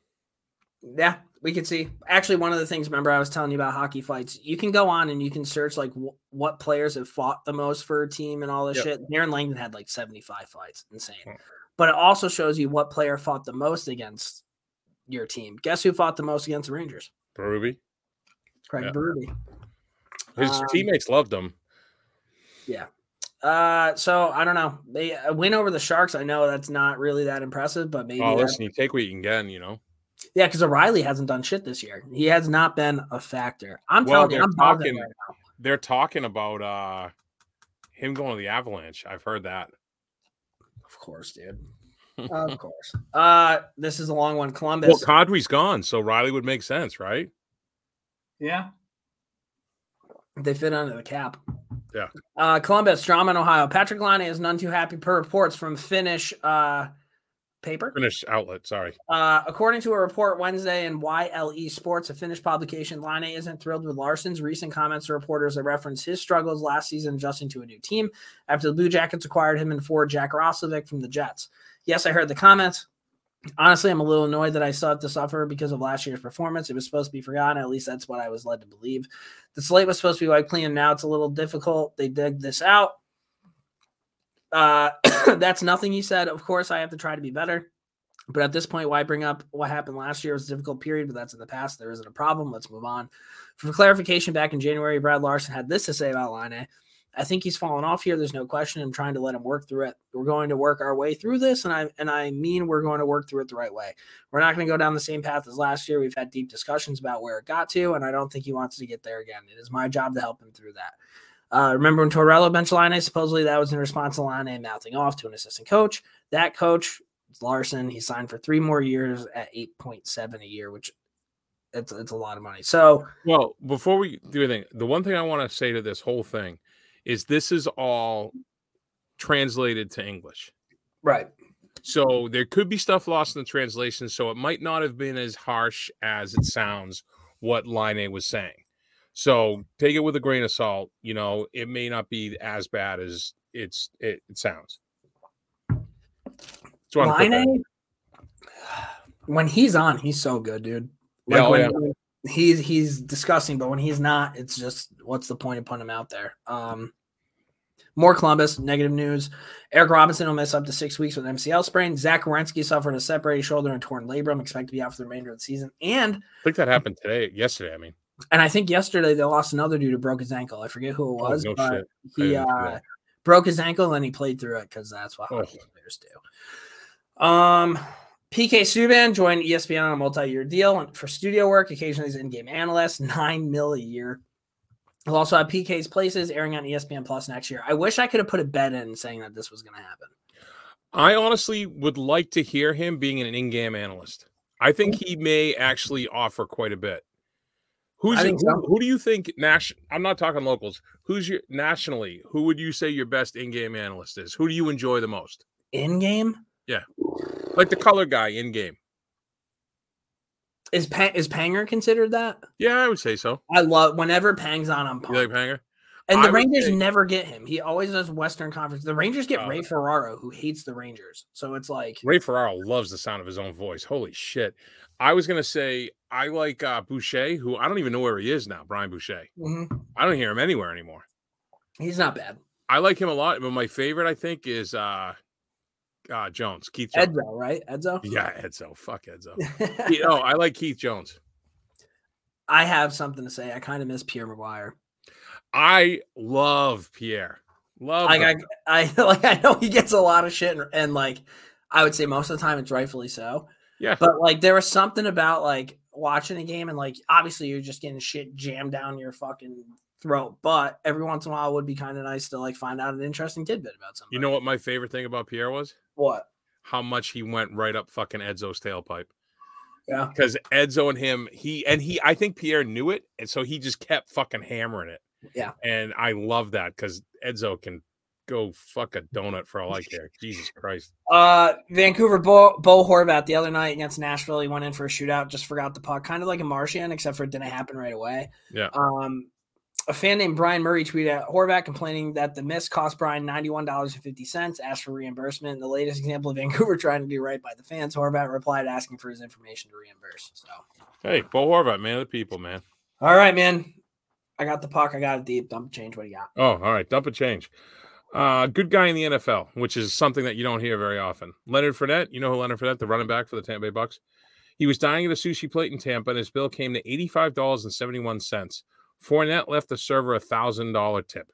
Yeah, we can see. Actually, one of the things, remember, I was telling you about hockey fights. You can go on and you can search like wh- what players have fought the most for a team and all this Yep. shit. Darren Langdon had like 75 fights. Insane. Hmm. But it also shows you what player fought the most against your team. Guess who fought the most against the Rangers? Berube, Craig Yeah. Berube. his Um, teammates loved him. Yeah. Uh, so I don't know. They win over the Sharks. I know that's not really that impressive, but maybe Oh, listen, you take what you can get. You know, yeah, because O'Reilly hasn't done shit this year. He has not been a factor. I'm Well, telling you, I'm talking- right now. they're talking about uh him going to the Avalanche. I've heard that. Of course, dude. Of course. Uh, this is a long one. Columbus. Well, Kadri's gone, so Riley would make sense, right? yeah. They fit under the cap. Yeah. Uh, Columbus, drama in Ohio. Patrik Laine is none too happy per reports from Finnish uh, paper. Finish outlet. Sorry. Uh, according to a report Wednesday in YLE Sports, a Finnish publication, Laine isn't thrilled with Larsen's recent comments to reporters that reference his struggles last season adjusting to a new team after the Blue Jackets acquired him and forward Jack Roslovic from the Jets. Yes, I heard the comments. Honestly, I'm a little annoyed that I still have to suffer because of last year's performance. It was supposed to be forgotten. At least that's what I was led to believe. The slate was supposed to be wiped clean, now it's a little difficult. They dug this out. Uh, that's nothing he said. Of course, I have to try to be better. But at this point, why bring up what happened last year? It was a difficult period, but that's in the past. There isn't a problem. Let's move on. For clarification, back in January, Brad Larsen had this to say about Laine I think he's fallen off here. There's no question. I'm trying to let him work through it. We're going to work our way through this, and I and I mean we're going to work through it the right way. We're not going to go down the same path as last year. We've had deep discussions about where it got to, and I don't think he wants to get there again. It is my job to help him through that. Uh, remember when Torello benched Laine? Supposedly that was in response to Laine mouthing off to an assistant coach. That coach, Larsen, he signed for three more years at 8.7 a year, which it's, it's a lot of money. So Well, before we do anything, the one thing I want to say to this whole thing is this is all translated to English. right, So there could be stuff lost in the translation. So it might not have been as harsh as it sounds what Laine was saying. So take it with a grain of salt. You know, it may not be as bad as it's it, it sounds. Just wanted to Laine when he's on, he's so good, dude. Yeah, oh, when, yeah. he's he's disgusting, but when he's not, it's just what's the point of putting him out there? Um, more Columbus negative news. Eric Robinson will miss up to six weeks with an MCL sprain. Zach Werenski suffered a separated shoulder and torn labrum, expected to be out for the remainder of the season. And I think that happened today, yesterday. I mean, and I think yesterday they lost another dude who broke his ankle. I forget who it oh, was, no but shit. He uh, broke his ankle and he played through it because that's what Oh. hockey players do. Um, PK Subban joined ESPN on a multi-year deal for studio work. Occasionally, he's in-game analyst, nine mil a year. He'll also have PK's places airing on ESPN Plus next year. I wish I could have put a bet in saying that this was going to happen. I honestly would like to hear him being an in-game analyst. I think he may actually offer quite a bit. Who's your- who, who do you think national? I'm not talking locals. Who's your nationally? Who would you say your best in-game analyst is? Who do you enjoy the most? In game Yeah, like the color guy in game. is pa- is Panger considered that? Yeah, I would say so. I love whenever Pang's on, I'm You like Panger? And the I Rangers say- never get him. He always does Western Conference. The Rangers get Oh. Ray Ferraro, who hates the Rangers. So it's like Ray Ferraro loves the sound of his own voice. Holy shit! I was gonna say I like uh, Boucher, who I don't even know where he is now. Brian Boucher. mhm, I don't hear him anywhere anymore. he's not bad. I like him a lot, but my favorite I think is uh, uh Jones, Keith Jones. Edzo, right? Edzo. Yeah, Edzo. Fuck Edzo. Oh, I like Keith Jones. I have something to say. I kind of miss Pierre McGuire. I love Pierre. Love Like I, him. I like I know he gets a lot of shit, and, and like I would say most of the time it's rightfully so. Yeah. But like there was something about like watching a game and like obviously you're just getting shit jammed down your fucking throat. But every once in a while it would be kind of nice to like find out an interesting tidbit about something. You know what my favorite thing about Pierre was? what? How much he went right up fucking Edzo's tailpipe. Yeah. Because Edzo and him, he and he, I think Pierre knew it, and so he just kept fucking hammering it. Yeah. And I love that because Edzo can go fuck a donut for all I care. Jesus Christ. Uh, Vancouver Bo, Bo Horvat the other night against Nashville, he went in for a shootout, just forgot the puck, kind of like a Martian, except for it didn't happen right away. Yeah. Um, a fan named Brian Murray tweeted at Horvat complaining that the miss cost Brian $91.50, asked for reimbursement. The latest example of Vancouver trying to do right by the fans, Horvat replied asking for his information to reimburse. So, Hey, Bo Horvat, man of the people, man. all right, man. I got the puck. I got it deep. Dump change. What do you got? Oh, all right. Dump a change. Uh, good guy in the NFL, which is something that you don't hear very often. Leonard Fournette, you know who Leonard Fournette, the running back for the Tampa Bay Bucks. He was dining at a sushi plate in Tampa, and his bill came to eighty-five dollars and seventy-one cents. Fournette left the server a thousand dollar tip.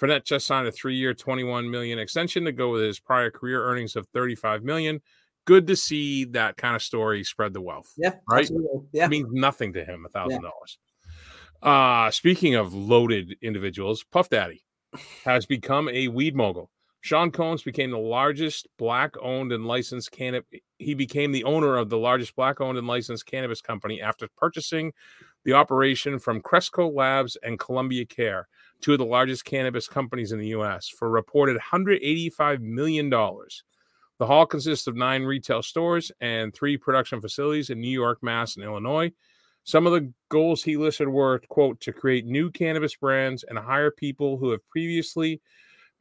Fournette just signed a three-year, twenty-one million extension to go with his prior career earnings of thirty-five million. Good to see that kind of story spread the wealth. Yeah. Right? absolutely. Yeah. It means nothing to him, a thousand dollars. Uh speaking of loaded individuals, Puff Daddy has become a weed mogul. Sean Combs became the largest black owned and licensed cannabis. He became the owner of the largest black owned and licensed cannabis company after purchasing the operation from Cresco Labs and Columbia Care, two of the largest cannabis companies in the U.S., for a reported $185 million. The haul consists of nine retail stores and three production facilities in New York, Mass, and Illinois. Some of the goals he listed were, quote, to create new cannabis brands and hire people who have previously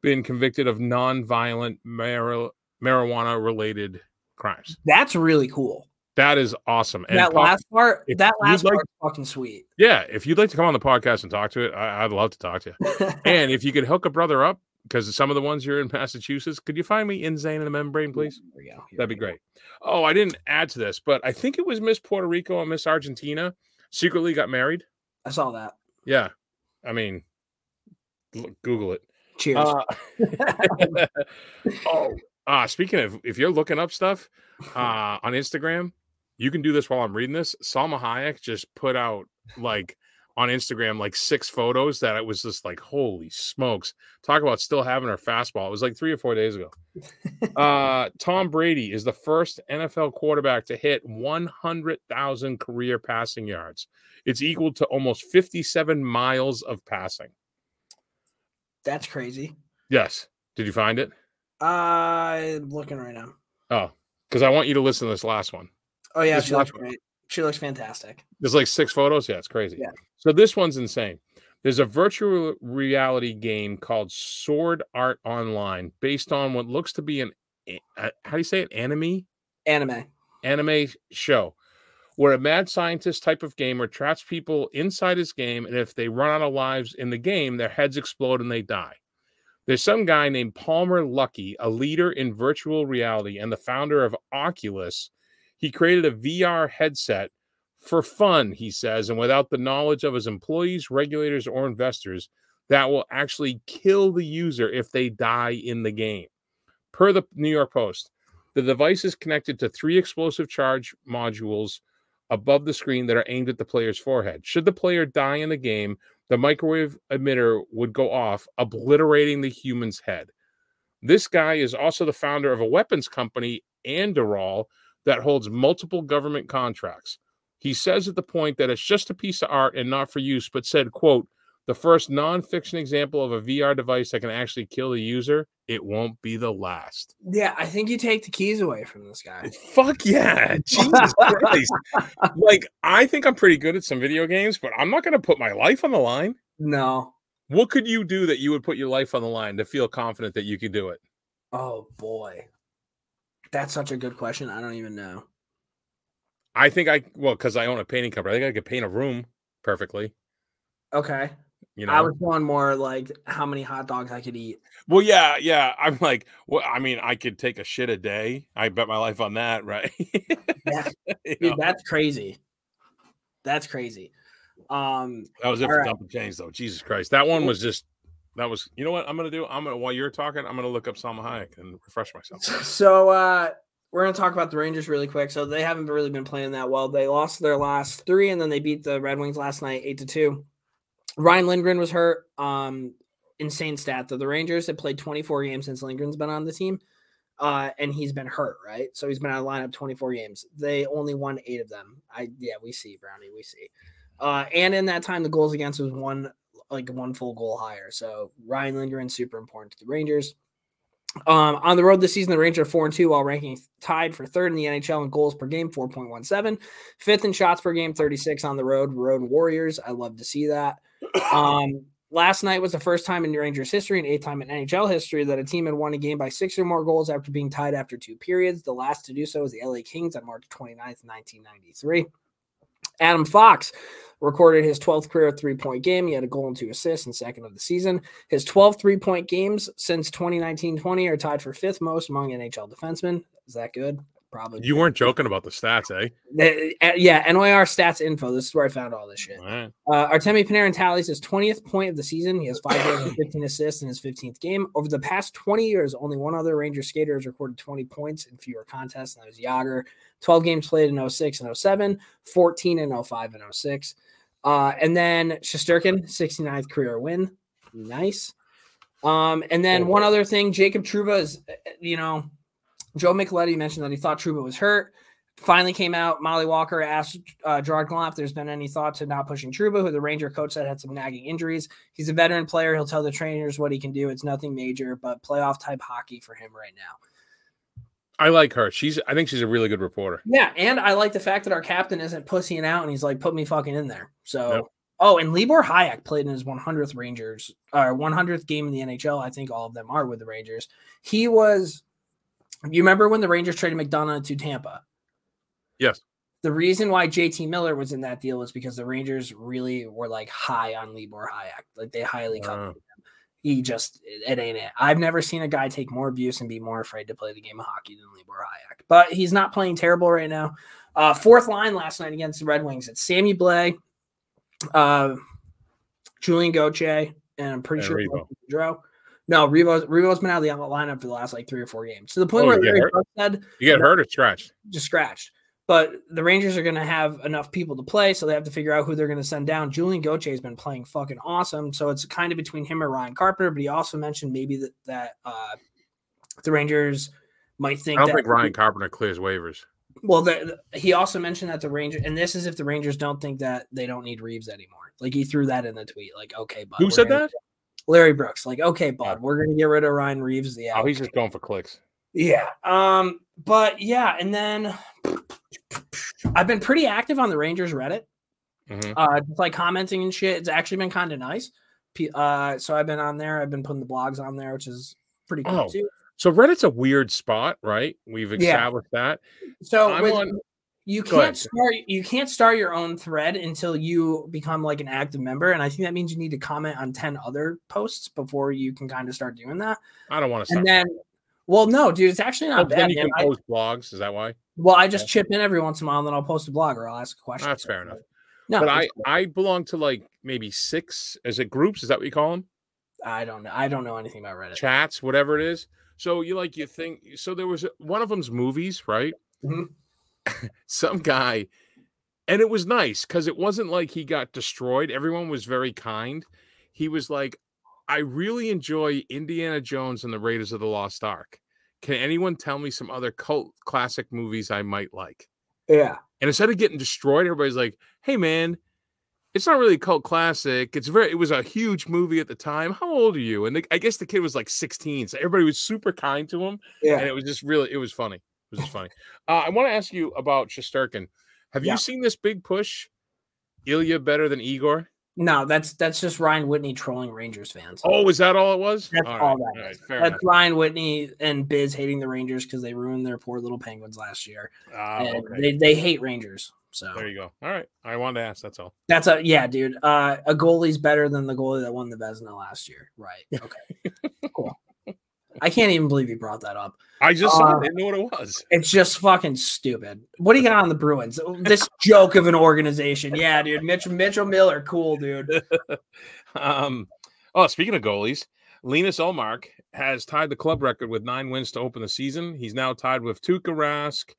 been convicted of non-violent mar- marijuana-related crimes. That's really cool. That is awesome. And that last part, that last like- part, is fucking sweet. yeah, if you'd like to come on the podcast and talk to it, I, I'd love to talk to you. and if you could hook a brother up, because some of the ones here in Massachusetts, could you find me Insane in the Membrane, please? Here That'd be great. Oh, I didn't add to this, but I think it was Miss Puerto Rico and Miss Argentina secretly got married. I saw that. Yeah. I mean, look, Google it. Cheers. Uh, oh, uh, speaking of, if you're looking up stuff uh, on Instagram, you can do this while I'm reading this. Salma Hayek just put out like on Instagram like six photos that it was just like, holy smokes. Talk about still having her fastball. It was like three or four days ago. uh, Tom Brady is the first NFL quarterback to hit 100,000 career passing yards. It's equal to almost 57 miles of passing. That's crazy. Yes. Did you find it? I'm looking right now. Oh, because I want you to listen to this last one. Oh yeah, This last one. great. She looks fantastic. There's like six photos. Yeah, it's crazy. Yeah. So this one's insane. There's a virtual reality game called Sword Art Online, based on what looks to be an how do you say it? Anime Anime. anime show, where a mad scientist type of gamer traps people inside his game, and if they run out of lives in the game, their heads explode and they die. There's some guy named Palmer Luckey, a leader in virtual reality and the founder of Oculus. He created a VR headset for fun, he says, and without the knowledge of his employees, regulators, or investors, that will actually kill the user if they die in the game. Per the New York Post, the device is connected to three explosive charge modules above the screen that are aimed at the player's forehead. Should the player die in the game, the microwave emitter would go off, obliterating the human's head. This guy is also the founder of a weapons company, Anduril, that holds multiple government contracts. He says at the point that it's just a piece of art and not for use, but said, quote, the first non-fiction example of a VR device that can actually kill the user. It won't be the last. Yeah, I think you take the keys away from this guy. Fuck yeah. Jesus Christ. Like, I think I'm pretty good at some video games, but I'm not going to put my life on the line. No. What could you do that you would put your life on the line to feel confident that you could do it? Oh boy. That's such a good question. I don't even know. I think I, well, because I own a painting company, I think I could paint a room perfectly. Okay. You know, I was going more like how many hot dogs I could eat. well, yeah, yeah. I'm like, well, I mean, I could take a shit a day. I bet my life on that, right? Yeah, dude, know, that's crazy. That's crazy. Um, that was it for right. chains, though. Jesus Christ, that one was just. That was, you know what I'm gonna do? I'm gonna while you're talking, I'm gonna look up Salma Hayek and refresh myself. so uh we're gonna talk about the Rangers really quick. So they haven't really been playing that well. They lost their last three, and then they beat the Red Wings last night, eight to two. Ryan Lindgren was hurt. Um, insane stat though. The Rangers have played 24 games since Lindgren's been on the team, uh, and he's been hurt. Right, so he's been out of lineup 24 games. They only won eight of them. I yeah, we see Brownie, we see. Uh, and in that time, the goals against was one like one full goal higher. So Ryan Lindgren super important to the Rangers. Um, on the road this season, the Rangers are four and two while ranking tied for third in the NHL in goals per game, 4.17. Fifth in shots per game, 36 on the road. Road Warriors. I love to see that. Um, last night was the first time in Rangers history and eighth time in NHL history that a team had won a game by six or more goals after being tied after two periods. The last to do so was the LA Kings on March 29th, 1993. Adam Fox recorded his 12th career three point game. He had a goal and two assists and second of the season. His 12 three point games since 2019 20 are tied for fifth most among NHL defensemen. Is that good? Probably. You weren't joking about the stats, eh? Uh, yeah, NYR stats info. This is where I found all this shit. All right. Uh, Artemi Panarin tallies his 20th point of the season. He has five goals and 15 assists in his 15th game. Over the past 20 years, only one other Ranger skater has recorded 20 points in fewer contests, and that was Jagr. 12 games played in 06 and 07, 14 in 05 and 06. Uh, and then Shesterkin, 69th career win. Nice. Um, and then one other thing, Jacob Trouba is, uh, you know, Joe Micheletti mentioned that he thought Trouba was hurt. Finally came out. Molly Walker asked uh, Gerard Gallant if there's been any thought to not pushing Trouba, who the Ranger coach said had some nagging injuries. He's a veteran player. He'll tell the trainers what he can do. It's nothing major, but playoff type hockey for him right now. I like her. She's. I think she's a really good reporter. Yeah, and I like the fact that our captain isn't pussying out and he's like, put me fucking in there. So, Yep. oh, and Libor Hajek played in his 100th Rangers, or 100th game in the NHL. I think all of them are with the Rangers. He was, you remember when the Rangers traded McDonagh to Tampa? Yes. The reason why JT Miller was in that deal was because the Rangers really were like high on Libor Hajek. Like they highly coveted him. He just, it, ain't it. I've never seen a guy take more abuse and be more afraid to play the game of hockey than Libor Hajek. But he's not playing terrible right now. Uh, fourth line last night against the Red Wings. It's Sammy Blais, uh, Julien Gauthier, and I'm pretty And sure. Drew. No, Revo's, Revo's been out of the lineup for the last like three or four games. To the point Oh, where he get Larry? Said You get hurt or scratched? just scratched. But the Rangers are going to have enough people to play, so they have to figure out who they're going to send down. Julien Gauthier has been playing fucking awesome, so it's kind of between him or Ryan Carpenter. But he also mentioned maybe that that uh, the Rangers might think I don't that. think Ryan Carpenter clears waivers. Well, the, he also mentioned that the Rangers, and this is if the Rangers don't think that they don't need Reaves anymore. Like he threw that in the tweet. Like, okay, but Who said that? Larry Brooks. Like, okay, bud, we're going to get rid of Ryan Reaves. Yeah, Oh, he's just going for clicks. Yeah. Um, but yeah, and then I've been pretty active on the Rangers Reddit. Mhm. Uh just like commenting and shit. It's actually been kind of nice. Uh so I've been on there, I've been putting the blogs on there, which is pretty cool Oh. too. So Reddit's a weird spot, right? We've Yeah. established that. So I'm with, on- you Go can't ahead. start you can't start your own thread until you become like an active member. And I think that means you need to comment on 10 other posts before you can kind of start doing that. I don't want to. And then well, no, dude, it's actually not then bad. you man. can I- post blogs. Is that why? well, I just chip in every once in a while, and then I'll post a blog or I'll ask a question. That's fair enough. No, but I cool. I belong to like maybe six. Is it groups? Is that what you call them? I don't know. I don't know anything about Reddit. Chats, whatever it is. So you like you think. So there was one of them's movies, right? Mhm. Some guy, and it was nice because it wasn't like he got destroyed. Everyone was very kind. He was like, I really enjoy Indiana Jones and the Raiders of the Lost Ark. Can anyone tell me some other cult classic movies I might like? Yeah. And instead of getting destroyed, everybody's like, "Hey, man, it's not really a cult classic. It's very. It was a huge movie at the time. How old are you? And the, I guess the kid was like 16, so everybody was super kind to him. Yeah. and it was just really. It was funny. Was just funny. Uh, I want to ask you about Shesterkin. Have Yeah. you seen this big push? Ilya better than Igor? No, that's that's just Ryan Whitney trolling Rangers fans. Oh, is that all it was? That's All all right, that all right, fair That's. Ryan Whitney and Biz hating the Rangers because they ruined their poor little Penguins last year. And okay. they, they hate Rangers. So There you go. All right. I wanted to ask. That's all. that's a yeah, dude. Uh, a goalie's better than the goalie that won the Vezina last year. Right. Okay. cool. I can't even believe you brought that up. I just saw Uh. Didn't know what it was. It's just fucking stupid. What do you got on the Bruins? This joke of an organization. Yeah, dude. Mitch Mitchell Miller, cool, dude. Um, oh, speaking of goalies, Linus Ullmark has tied the club record with nine wins to open the season. He's now tied with Tuukka Rask,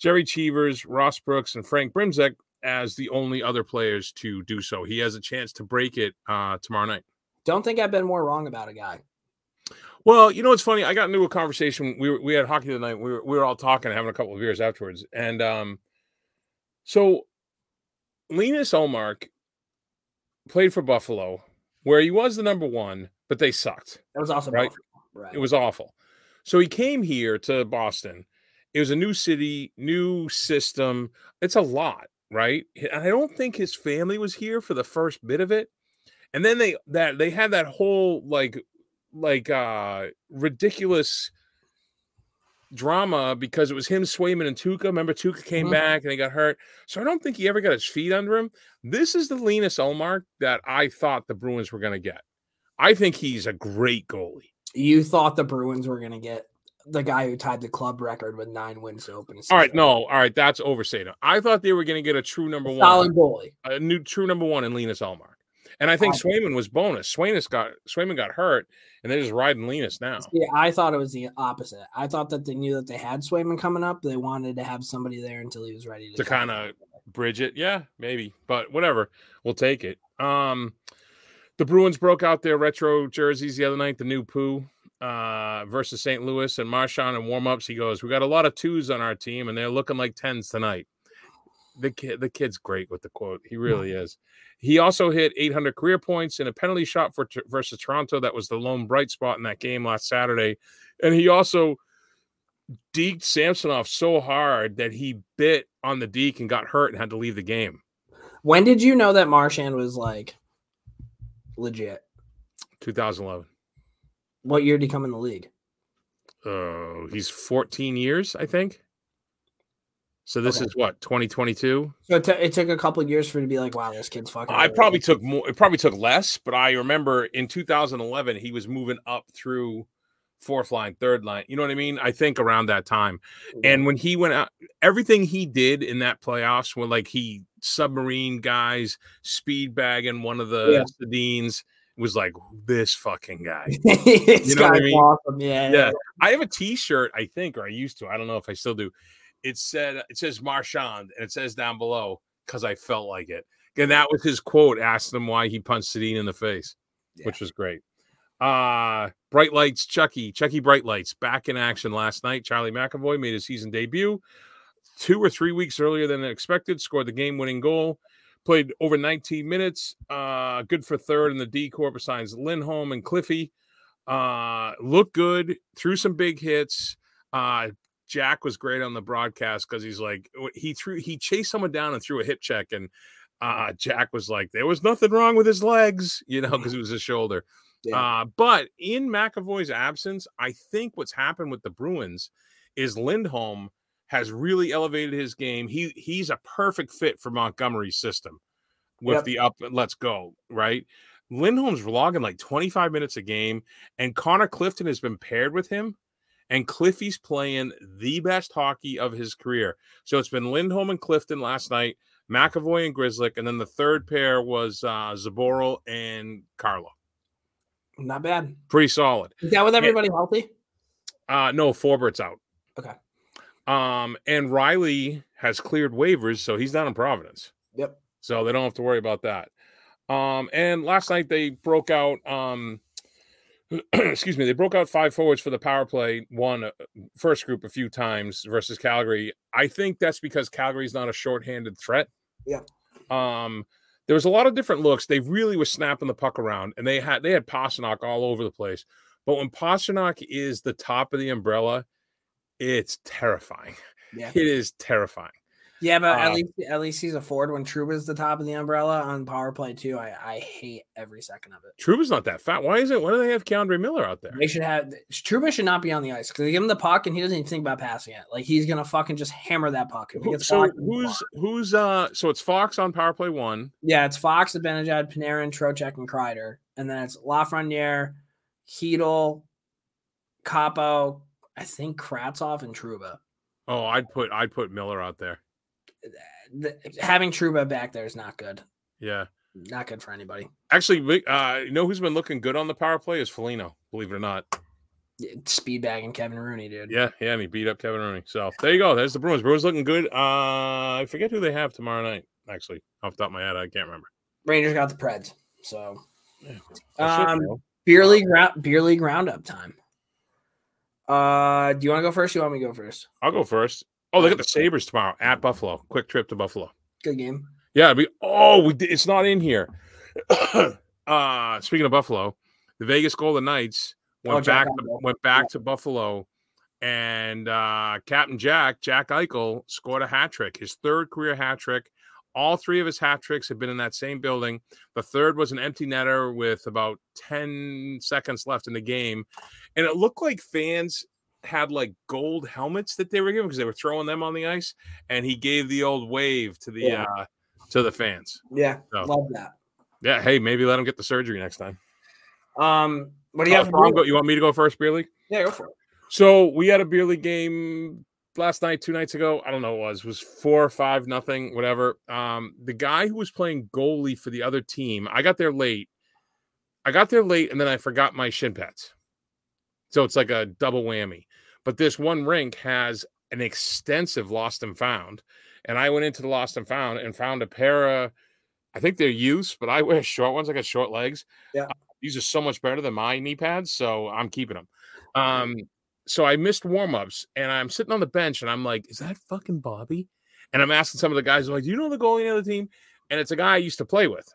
Jerry Cheevers, Ross Brooks, and Frank Brimsek as the only other players to do so. He has a chance to break it uh, tomorrow night. Don't think I've been more wrong about a guy. Well, you know what's funny? I got into a conversation. We were, we had hockey tonight. We were we were all talking, having a couple of beers afterwards, and um, so Linus Ullmark played for Buffalo, where he was the number one, but they sucked. That was also Right. Right. It was awful. So he came here to Boston. It was a new city, new system. It's a lot, right? And I don't think his family was here for the first bit of it. And then they that they had that whole like like uh ridiculous drama because it was him, Swayman, and Tuukka. Remember, Tuukka came Mhm. back and he got hurt. So I don't think he ever got his feet under him. This is the Linus Ullmark that I thought the Bruins were going to get. I think he's a great goalie. You thought the Bruins were going to get the guy who tied the club record with nine wins to open. All right, no, all right, that's overstated. I thought they were going to get a true number one, solid goalie. a new true number one in Linus Ullmark, and I think Swayman was bonus. Swayman got Swayman got hurt, and they're just riding Linus now. Yeah, I thought it was the opposite. I thought that they knew that they had Swayman coming up. They wanted to have somebody there until he was ready to, To kinda- Bridge it, yeah, maybe, but whatever, we'll take it. Um, the Bruins broke out their retro jerseys the other night, the new poo. Uh, versus St. Louis and Marchand and warm-ups. He goes, We got a lot of twos on our team, and they're looking like tens tonight. The kid, the kid's great with the quote. He really is. He also hit 800 career points in a penalty shot for versus Toronto. That was the lone bright spot in that game last Saturday. And he also deked Samsonov so hard that he bit on the deke and got hurt and had to leave the game. When did you know that Marchand was like legit? 2011. What year did he come in the league? Oh, he's 14 years, I think. So this Okay. is what 2022. So it, t- it took a couple of years for you to be like, wow, this kid's fucking. I probably took more. It probably took less, but I remember in 2011 he was moving up through fourth line, third line. You know what I mean? I think around that time. Mm-hmm. And when he went out, everything he did in that playoffs, when like he submarine guys, speed bagging one of the Yeah. Sedins, was like this fucking guy. You know what I mean? awesome. Yeah, Yeah. I have a T-shirt, I think, or I used to. I don't know if I still do. It said it says Marchand, and it says down below because I felt like it. And that was his quote. Asked him why he punched Sedin in the face, which was great. Uh Bright Lights, Chucky, Chucky Bright Lights, back in action last night. Charlie McAvoy made his season debut two or three weeks earlier than expected. Scored the game-winning goal. Played over 19 minutes. Uh, good for third in the D corps besides Lindholm and Cliffy uh looked good threw some big hits uh jack was great on the broadcast because he's like he threw he chased someone down and threw a hip check and uh jack was like there was nothing wrong with his legs you know because it was his shoulder Yeah. uh but in mcavoy's absence i think what's happened with the bruins is lindholm has really elevated his game he he's a perfect fit for montgomery's system with Yep. the up let's go right Lindholm's logging like 25 minutes a game, and Connor Clifton has been paired with him. And Cliffy's playing the best hockey of his career. So it's been Lindholm and Clifton last night, McAvoy and Grzelcyk, and then the third pair was uh, Zboril and Carlo. not bad. Pretty solid. Is that with everybody healthy? Uh, no, Forbort's out. Okay. Um, and Reilly has cleared waivers, so he's down in Providence. Yep. so they don't have to worry about that. Um, and last night they broke out. Um, excuse me, they broke out five forwards for the power play. One uh, group a few times versus Calgary. I think that's because Calgary's not a shorthanded threat. Yeah. Um, there was a lot of different looks. They really were snapping the puck around, and they had they had Pastrnak all over the place. But when Pastrnak is the top of the umbrella, it's terrifying. Yeah. It is terrifying. Yeah, but at Uh, least at least he's a Ford when Trouba's the top of the umbrella on power play too. I, I hate every second of it. Trouba's not that fat. Why is it? Why do they have K'Andre Miller out there? They should have Trouba should not be on the ice because they give him the puck and he doesn't even think about passing it. Like he's gonna fucking just hammer that puck. Who- So who's who's uh? So it's Fox on power play one. yeah, it's Fox, Benajad, Panarin, Trocheck, and Kreider, and then it's Lafreniere, Chytil, Kakko, I think Kravtsov and Truba. Oh, I'd put I'd put Miller out there. The, having Trouba back there is not good. Yeah. Not good for anybody. Actually, we- uh, you know who's been looking good on the power play is Foligno. Believe it or not. Speed bagging Kevin Rooney, dude. Yeah, yeah, and he beat up Kevin Rooney. So there you go. There's the Bruins. Bruins looking good. Uh, I forget who they have tomorrow night. Actually, off the top of my head, I can't remember. Rangers got the Preds. So should Um, beer league round beer league roundup time. Uh do you want to go first? Do you want me to go first? I'll go first. Oh, they got the Sabres tomorrow at Buffalo. Quick trip to Buffalo. Good game. Yeah, it'd oh, we did, it's not in here. uh, speaking of Buffalo, the Vegas Golden Knights went Oh, Jack back to, went back to Buffalo, and uh, Captain Jack Jack Eichel scored a hat trick, his third career hat trick. All three of his hat tricks have been in that same building. The third was an empty netter with about 10 seconds left in the game. And it looked like fans had like gold helmets that they were giving because they were throwing them on the ice. And he gave the old wave to the Yeah. uh to the fans. Yeah, So- love that. Yeah, hey, maybe let him get the surgery next time. Um, what do you have? for I'll beer go- you want me to go first, beer league? Yeah, go for it. So we had a beer league game last night, two nights ago. I don't know what it was. It was four or five, nothing, whatever. Um, the guy who was playing goalie for the other team, I got there late. I got there late and then I forgot my shin pads. So it's like a double whammy. But this one rink has an extensive lost and found. And I went into the lost and found and found a pair of, I think they're used, but I wear short ones. I got short legs. Yeah. these are so much better than my knee pads. So I'm keeping them. Um, so I missed warm-ups and I'm sitting on the bench and I'm like, is that fucking Bobby? And I'm asking some of the guys, I'm like, do you know the goalie on the team? And it's a guy I used to play with.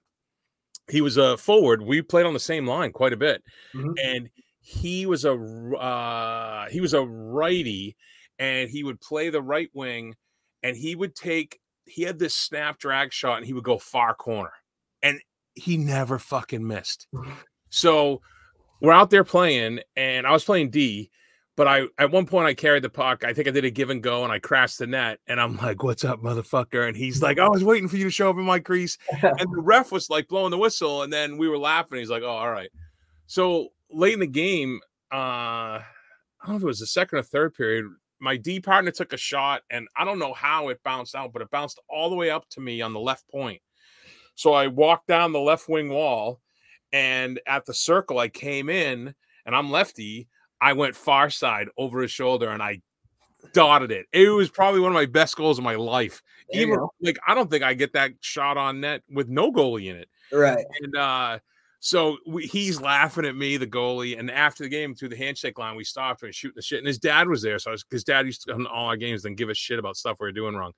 He was a forward. We played on the same line quite a bit. Mhm. And he was a uh, he was a righty, and he would play the right wing, and he would take he had this snap drag shot, and he would go far corner, and he never fucking missed. So we're out there playing, and I was playing D, but I at one point I carried the puck. I think I did a give and go, and I crashed the net. And I'm like, "What's up, motherfucker?" And he's like, "I was waiting for you to show up in my crease." and the ref was like blowing the whistle, and then we were laughing. He's like, "Oh, all right." So late in the game, uh, I don't know if it was the second or third period. My D partner took a shot, and I don't know how it bounced out, but it bounced all the way up to me on the left point. So I walked down the left wing wall, and at the circle, I came in, and I'm lefty. I went far side over his shoulder, and I dotted it. It was probably one of my best goals of my life. There Even like I don't think I get that shot on net with no goalie in it. Right. And uh, so we, he's laughing at me, the goalie. And after the game, through the handshake line, we stopped and shooting the shit. And his dad was there. So his dad used to come to all our games and give us shit about stuff we were doing wrong.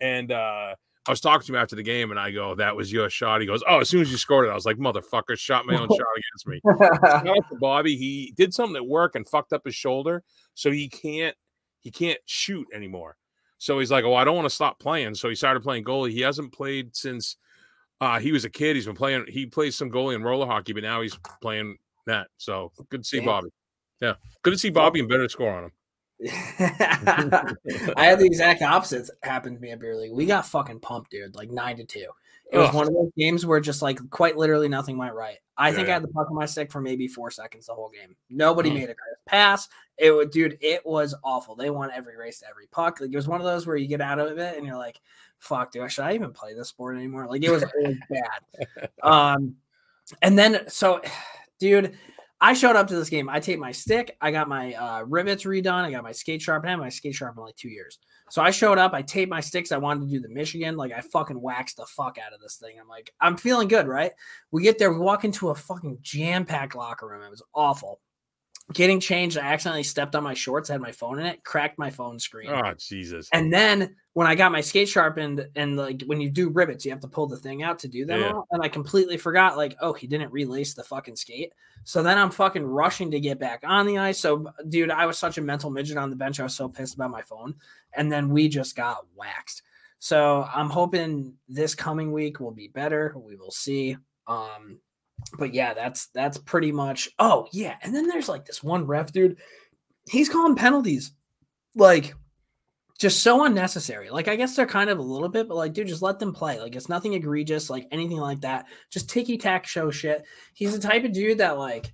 And uh, I was talking to him after the game, and I go, "That was your shot." He goes, "Oh, as soon as you scored it, I was like, motherfucker, shot my own shot against me." Shout out to Bobby. He did something at work and fucked up his shoulder, so he can't he can't shoot anymore. So he's like, "Oh, I don't want to stop playing." So he started playing goalie. He hasn't played since uh, he was a kid. He's been playing. He plays some goalie in roller hockey, but now he's playing that. So good to see Damn. Bobby. Yeah, good to see Bobby and better score on him. I had the exact opposites happen to me at beer league. We got fucking pumped, dude, like nine to two. It was one of those games where just like quite literally nothing went right. I think Yeah. I had the puck on my stick for maybe four seconds the whole game. Nobody Mhm. made a crisp pass. It would, dude. It was awful. They won every race to every puck. Like it was one of those where you get out of it and you're like, "Fuck, dude, should I even play this sport anymore?" Like it was, it was bad. Um, and then so, dude, I showed up to this game. I taped my stick. I got my uh, rivets redone. I got my skate sharpened. I had my skate sharpened like two years. So I showed up. I taped my sticks. I wanted to do the Michigan. Like I fucking waxed the fuck out of this thing. I'm like, I'm feeling good, right? We get there. We walk into a fucking jam packed locker room. It was awful. getting changed. I accidentally stepped on my shorts, had my phone in it, cracked my phone screen. Oh Jesus! And then when I got my skate sharpened, and like when you do rivets, you have to pull the thing out to do them Yeah. all. And I completely forgot, like, oh, he didn't relace the fucking skate. So then I'm fucking rushing to get back on the ice. So, dude, I was such a mental midget on the bench. I was so pissed about my phone. And then we just got waxed. So I'm hoping this coming week will be better. We will see. Um, but yeah, that's that's pretty much. Oh yeah, and then there's like this one ref, dude. He's calling penalties, like just so unnecessary. Like I guess they're kind of a little bit, but like, dude, just let them play. Like it's nothing egregious, like anything like that. Just ticky tack show shit. He's the type of dude that like,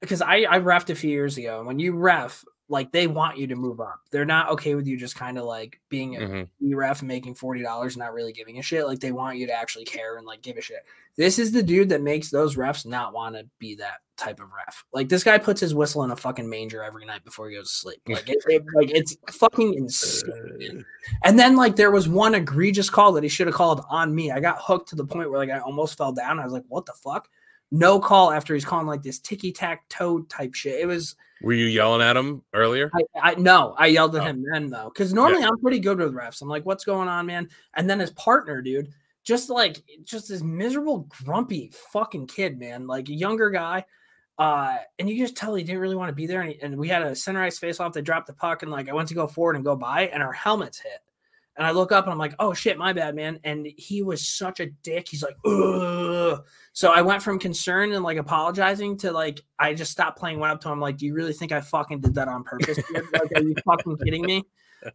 because I I refed a few years ago, and when you ref, like they want you to move up. They're not okay with you just kind of like being a Mhm. e ref making forty dollars, and not really giving a shit. Like they want you to actually care and like give a shit. This is the dude that makes those refs not want to be that type of ref. Like this guy puts his whistle in a fucking manger every night before he goes to sleep. Like it, it- like it's fucking insane. And then like there was one egregious call that he should have called on me. I got hooked to the point where like I almost fell down. I was like, what the fuck? No call after he's calling like this ticky tack toe type shit. It was Were you yelling at him earlier? I, I no, I yelled at Oh. him then though, because normally I'm pretty good with refs. I'm like, what's going on, man? And then his partner, dude, just like just this miserable, grumpy fucking kid, man, like a younger guy. Uh, and you just tell he didn't really want to be there. And, he- and we had a center ice face off. They dropped the puck, and like I went to go forward and go by, and our helmets hit. And I look up and I'm like, oh shit, my bad, man. And he was such a dick. He's like, Ugh. So I went from concern and like apologizing to like, I just stopped playing, went up to him, like, do you really think I fucking did that on purpose? like, are you fucking kidding me?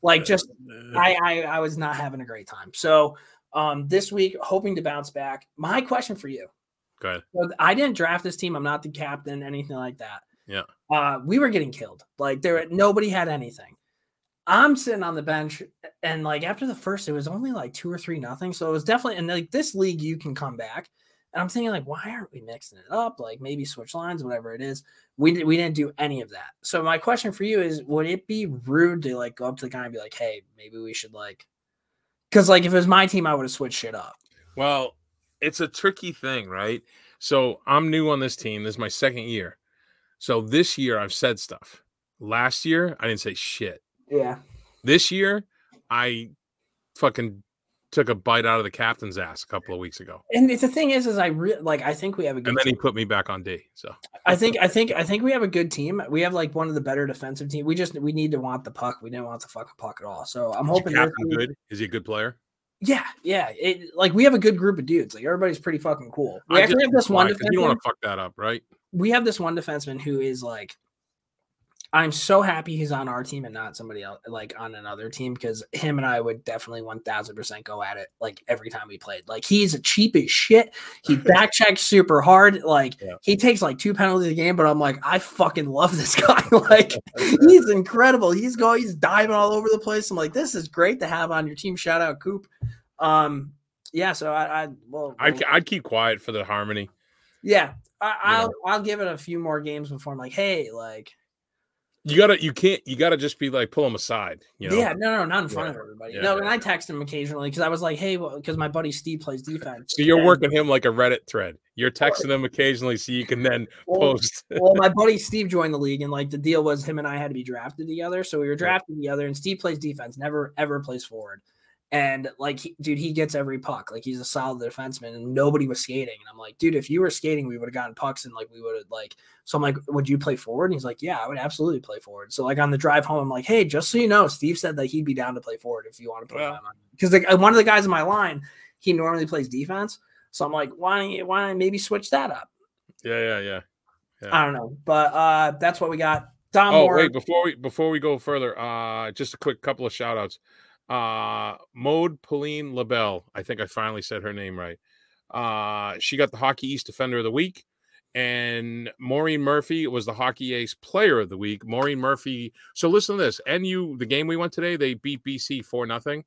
Like, just, I, I, I was not having a great time. So um, this week, hoping to bounce back. My question for you Go ahead. so I didn't draft this team. I'm not the captain, anything like that. Yeah. Uh, we were getting killed. Like there, nobody had anything. I'm sitting on the bench, and like after the first, it was only like two or three nothing. So it was definitely and like this league, you can come back. And I'm thinking like, why aren't we mixing it up? Like maybe switch lines, whatever it is. We did, we didn't do any of that. So my question for you is, would it be rude to like go up to the guy and be like, hey, maybe we should like, because like if it was my team, I would have switched shit up. Well, it's a tricky thing, right? So I'm new on this team. This is my second year. So this year I've said stuff. Last year I didn't say shit. Yeah. This year I fucking took a bite out of the captain's ass a couple of weeks ago. And the thing is, is I re- like I think we have a good And then he team. put me back on D. So I think I think I think we have a good team. We have like one of the better defensive team. We just we need to want the puck. We didn't want the fucking puck at all. So I'm is hoping captain good? Is he a good player? Yeah, yeah. It like we have a good group of dudes. Like everybody's pretty fucking cool. We I actually have this one You don't want to fuck that up, right? We have this one defenseman who is like I'm so happy he's on our team and not somebody else like on another team because him and I would definitely 1000% go at it like every time we played. Like he's a cheap as shit. He back checks super hard. Like Yeah. he takes like two penalties a game, but I'm like, I fucking love this guy. like he's incredible. He's going, he's diving all over the place. I'm like, this is great to have on your team. Shout out Coop. Um, yeah. So I, I well, I'd, I'd keep quiet for the harmony. yeah, I, I'll know. I'll give it a few more games before I'm like, hey, like, You gotta, you can't, you gotta just be like, pull him aside. You know? yeah, no, no, not in front Yeah. of everybody. Yeah, no, yeah. and I text him occasionally because I was like, hey, because my buddy Steve plays defense. So you're and- working him like a Reddit thread. You're texting him occasionally so you can then Well, post. well, my buddy Steve joined the league, and like the deal was him and I had to be drafted together. So we were drafted together, and Steve plays defense, never ever plays forward. And like, he, dude, he gets every puck. Like, he's a solid defenseman, and nobody was skating. And I'm like, dude, if you were skating, we would have gotten pucks, and like, we would have like. So I'm like, would you play forward? And he's like, yeah, I would absolutely play forward. So like on the drive home, I'm like, hey, just so you know, Steve said that he'd be down to play forward if you want to put him on. Because like one of the guys in my line, he normally plays defense. So I'm like, why don't you, why don't I maybe switch that up? Yeah, yeah, yeah. Yeah. I don't know, but uh, that's what we got. Dom Oh Moore. wait, before we before we go further, uh, just a quick couple of shout outs. Uh, Maude Poulin-Labelle, I think I finally said her name right. Uh, she got the Hockey East Defender of the Week, and Maureen Murphy was the Hockey East Player of the Week. Maureen Murphy. So listen to this. NU, the game we went today, they beat BC four nothing.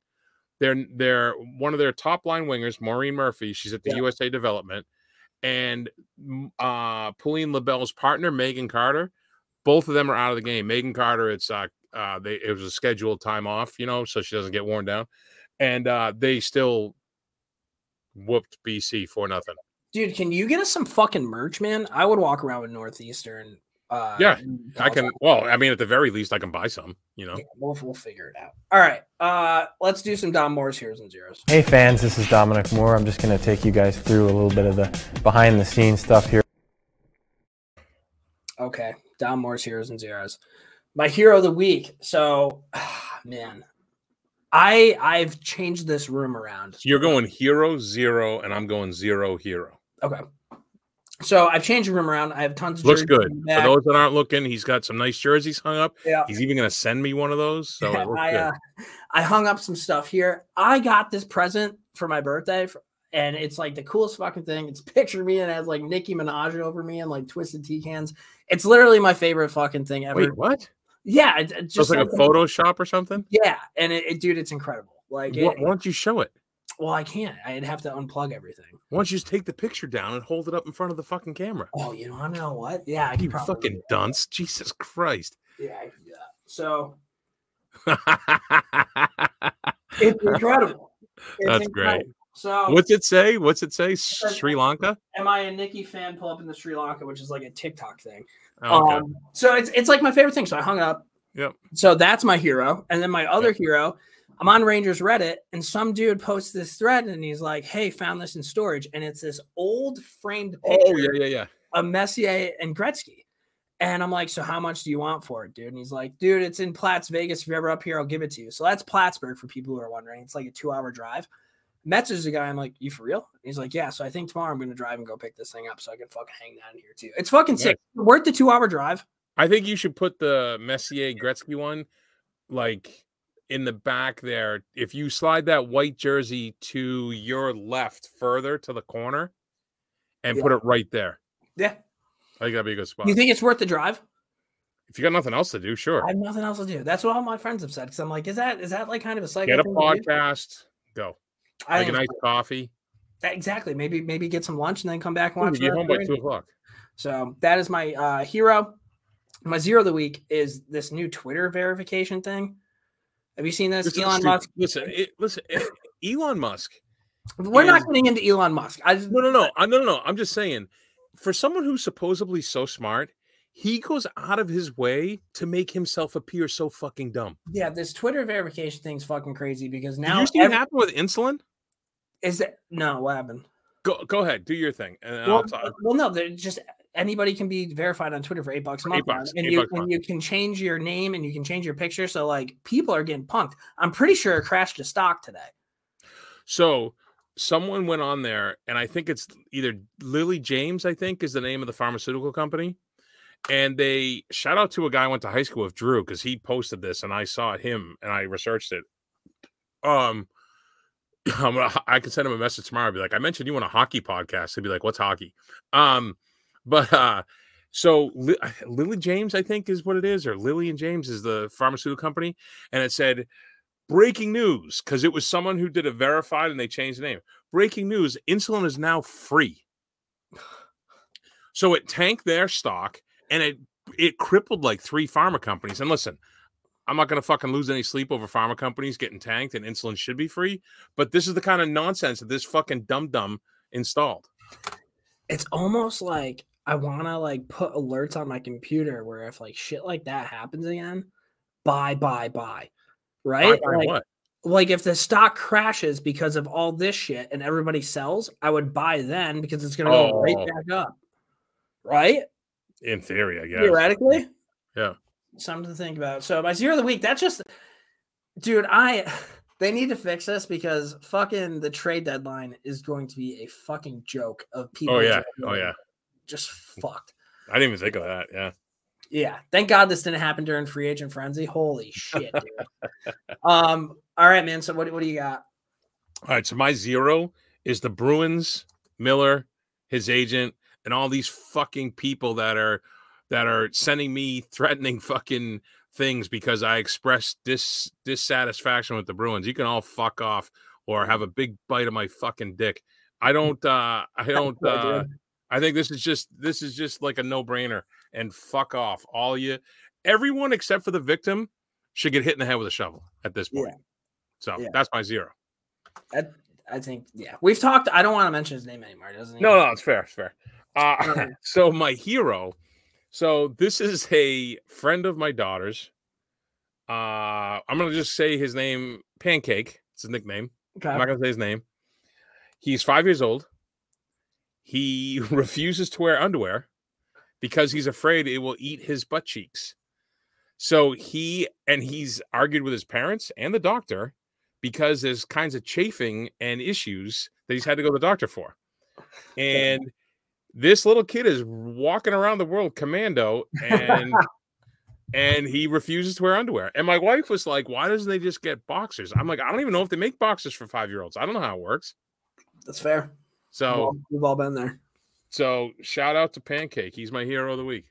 They're they're one of their top line wingers, Maureen Murphy. She's at the Yeah. USA Development, and mm, uh, Poulin-Labelle's partner, Megan Carter. Both of them are out of the game. Megan Carter, it's uh, uh, they it was a scheduled time off, you know, so she doesn't get worn down, and uh, they still whooped BC for nothing. Dude, can you get us some fucking merch, man? I would walk around with Northeastern Uh, Yeah, I can. Well, I mean, at the very least, I can buy some. You know. Yeah, we'll, we'll figure it out. All right. Uh, let's do some Don Moore's heroes and zeros. Hey fans, this is Dominic Moore. I'm just going to take you guys through a little bit of the behind the scenes stuff here. Okay, Don Moore's heroes and zeros. My hero of the week. So, man, I I've changed this room around. So you're going hero zero, and I'm going zero hero. Okay. So I've changed the room around. I have tons of Looks good. For those that aren't looking, he's got some nice jerseys hung up. Yeah. He's even going to send me one of those. So I uh, I hung up some stuff here. I got this present for my birthday, and it's like the coolest fucking thing. It's picture me and it has like Nicki Minaj over me and like twisted tea cans. It's literally my favorite fucking thing ever. Wait, what? Yeah, it, it's Just just like a Photoshop or something? Yeah, and it, it- dude, it's incredible. Like, Why, it, why don't you show it? well, I can't. I'd have to unplug everything. Why don't you just take the picture down and hold it up in front of the fucking camera? Oh, you want to know what? Yeah, I You probably. fucking dunce. Jesus Christ. Yeah, I could do that. So it's incredible. It's That's great. So What's it say? What's it say? Sri Lanka? am I a Nikki fan? Pull up in the Sri Lanka, which is like a TikTok thing. Oh, okay. Um, so it's it's like my favorite thing. So I hung up. Yep. So that's my hero, and then my other hero. I'm on Rangers Reddit, and some dude posts this thread, and he's like, "Hey, found this in storage, and it's this old framed picture Oh, yeah, yeah, yeah. of Messier and Gretzky." And I'm like, "So how much do you want for it, dude?" And he's like, "Dude, it's in Platts, Vegas. If you're ever up here, I'll give it to you." So that's Plattsburgh for people who are wondering. It's like a two-hour drive. Message the guy. I'm like, "You for real?" And he's like, "Yeah." So I think tomorrow I'm going to drive and go pick this thing up, so I can fucking hang that in here too. It's fucking sick. Worth the two-hour drive. I think you should put the Messier Gretzky one like in the back there. If you slide that white jersey to your left further to the corner and put it right there. Yeah. I think that'd be a good spot. You think it's worth the drive? if you got nothing else to do, sure. I have nothing else to do. That's what all my friends have said. Because I'm like, is that is that like kind of a cycle? Get a thing to do? podcast, go. I Like a nice coffee. exactly. Maybe maybe get some lunch and then come back and watch. you get home by two o'clock. So that is my uh, hero. My zero of the week is this new Twitter verification thing. Have you seen this? Elon. Musk. Listen, it, listen. Elon Musk. We're not is- getting into Elon Musk. I just, No, no, no. I- No, no, no. I'm just saying, for someone who's supposedly so smart, he goes out of his way to make himself appear so fucking dumb. yeah, this Twitter verification thing's fucking crazy because Did now you see every- what happened with insulin? Is that no what happened? Go, go ahead, do your thing, and Well, I'll talk. well, no, they're just anybody can be verified on Twitter for eight bucks a month, bucks, and you and month. you can change your name and you can change your picture. So like people are getting punked. I'm pretty sure it crashed a stock today. So someone went on there, and I think it's either Lily James, I think is the name of the pharmaceutical company. And they shout out to a guy I went to high school with, Drew, because he posted this and I saw him and I researched it. Um, I'm gonna, I can send him a message tomorrow. I'd Be like, I mentioned you on a hockey podcast. He'd be like, What's hockey? Um, but uh, so Li- Lily James, I think, is what it is, or Lily and James is the pharmaceutical company, and it said breaking news because it was someone who did a verified and they changed the name. Breaking news: insulin is now free. So it tanked their stock and it it crippled like three pharma companies. And listen, I'm not going to fucking lose any sleep over pharma companies getting tanked and insulin should be free. But this is the kind of nonsense that this fucking dum dum installed. It's almost like I want to like put alerts on my computer where if like shit like that happens again, buy, buy, buy. Right? Buy- buy like, what? like if the stock crashes because of all this shit and everybody sells, I would buy then because it's gonna go right Oh. back up. Right? In theory, I guess. Theoretically. Yeah. Something to think about. So my zero of the week, that's just dude, I they need to fix this because fucking the trade deadline is going to be a fucking joke of people. Oh yeah. just Oh yeah. Just fucked. I didn't even think of that. Yeah. Yeah. Thank God this didn't happen during free agent frenzy. Holy shit, dude. um, all right, man. So what, what do you got? All right, so my zero is the Bruins, Miller, his agent, and all these fucking people that are that are sending me threatening fucking things because I expressed dis dissatisfaction with the Bruins. You can all fuck off or have a big bite of my fucking dick. I don't uh I don't uh. I think this is just this is just like a no-brainer and fuck off. All you everyone except for the victim should get hit in the head with a shovel at this point. Yeah. So Yeah. that's my zero. I, I think yeah. We've talked. I don't want to mention his name anymore, doesn't he? No, no, it's fair. It's fair. Uh, so my hero. So this is a friend of my daughter's. Uh, I'm gonna just say his name, Pancake. It's his nickname. I'm not gonna say his name. He's five years old. He refuses to wear underwear because he's afraid it will eat his butt cheeks. So he and he's argued with his parents and the doctor because there's kinds of chafing and issues that he's had to go to the doctor for. And this little kid is walking around the world commando and and he refuses to wear underwear. And my wife was like, "Why doesn't they just get boxers?" I'm like, "I don't even know if they make boxers for 5-year-olds. I don't know how it works." That's fair. So Well, we've all been there. so shout out to Pancake. He's my hero of the week.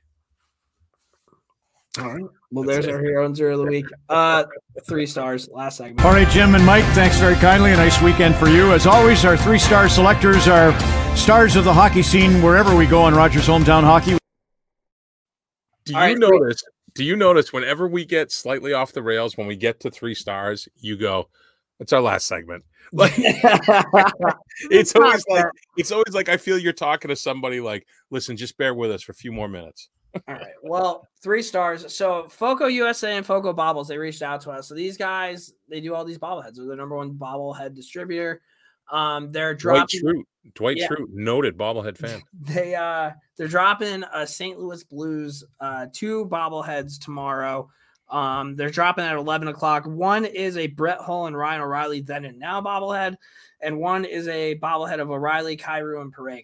All right. Well, That's there's it. our hero and zero of the week. Uh, three stars. Last segment. All right, Jim and Mike, thanks very kindly. A nice weekend for you. As always, our three star selectors are stars of the hockey scene wherever we go on Rogers Hometown Hockey. Do you right, notice? Do you notice whenever we get slightly off the rails, when we get to three stars, you go, "It's our last segment." Like it's always like it's always like I feel you're talking to somebody like, "Listen, just bear with us for a few more minutes." All right. Well, three stars. So Foco USA and Foco Bobbles, they reached out to us. So these guys, they do all these bobbleheads. They're the number one bobblehead distributor. Um, they're Dwight dropping. Schrute, Dwight Yeah. Schrute, noted bobblehead fan. They uh they're dropping a St. Louis Blues uh two bobbleheads tomorrow. Um, they're dropping at eleven o'clock. One is a Brett Hull and Ryan O'Reilly then and now bobblehead, and one is a bobblehead of O'Reilly, Cairo, and Parego.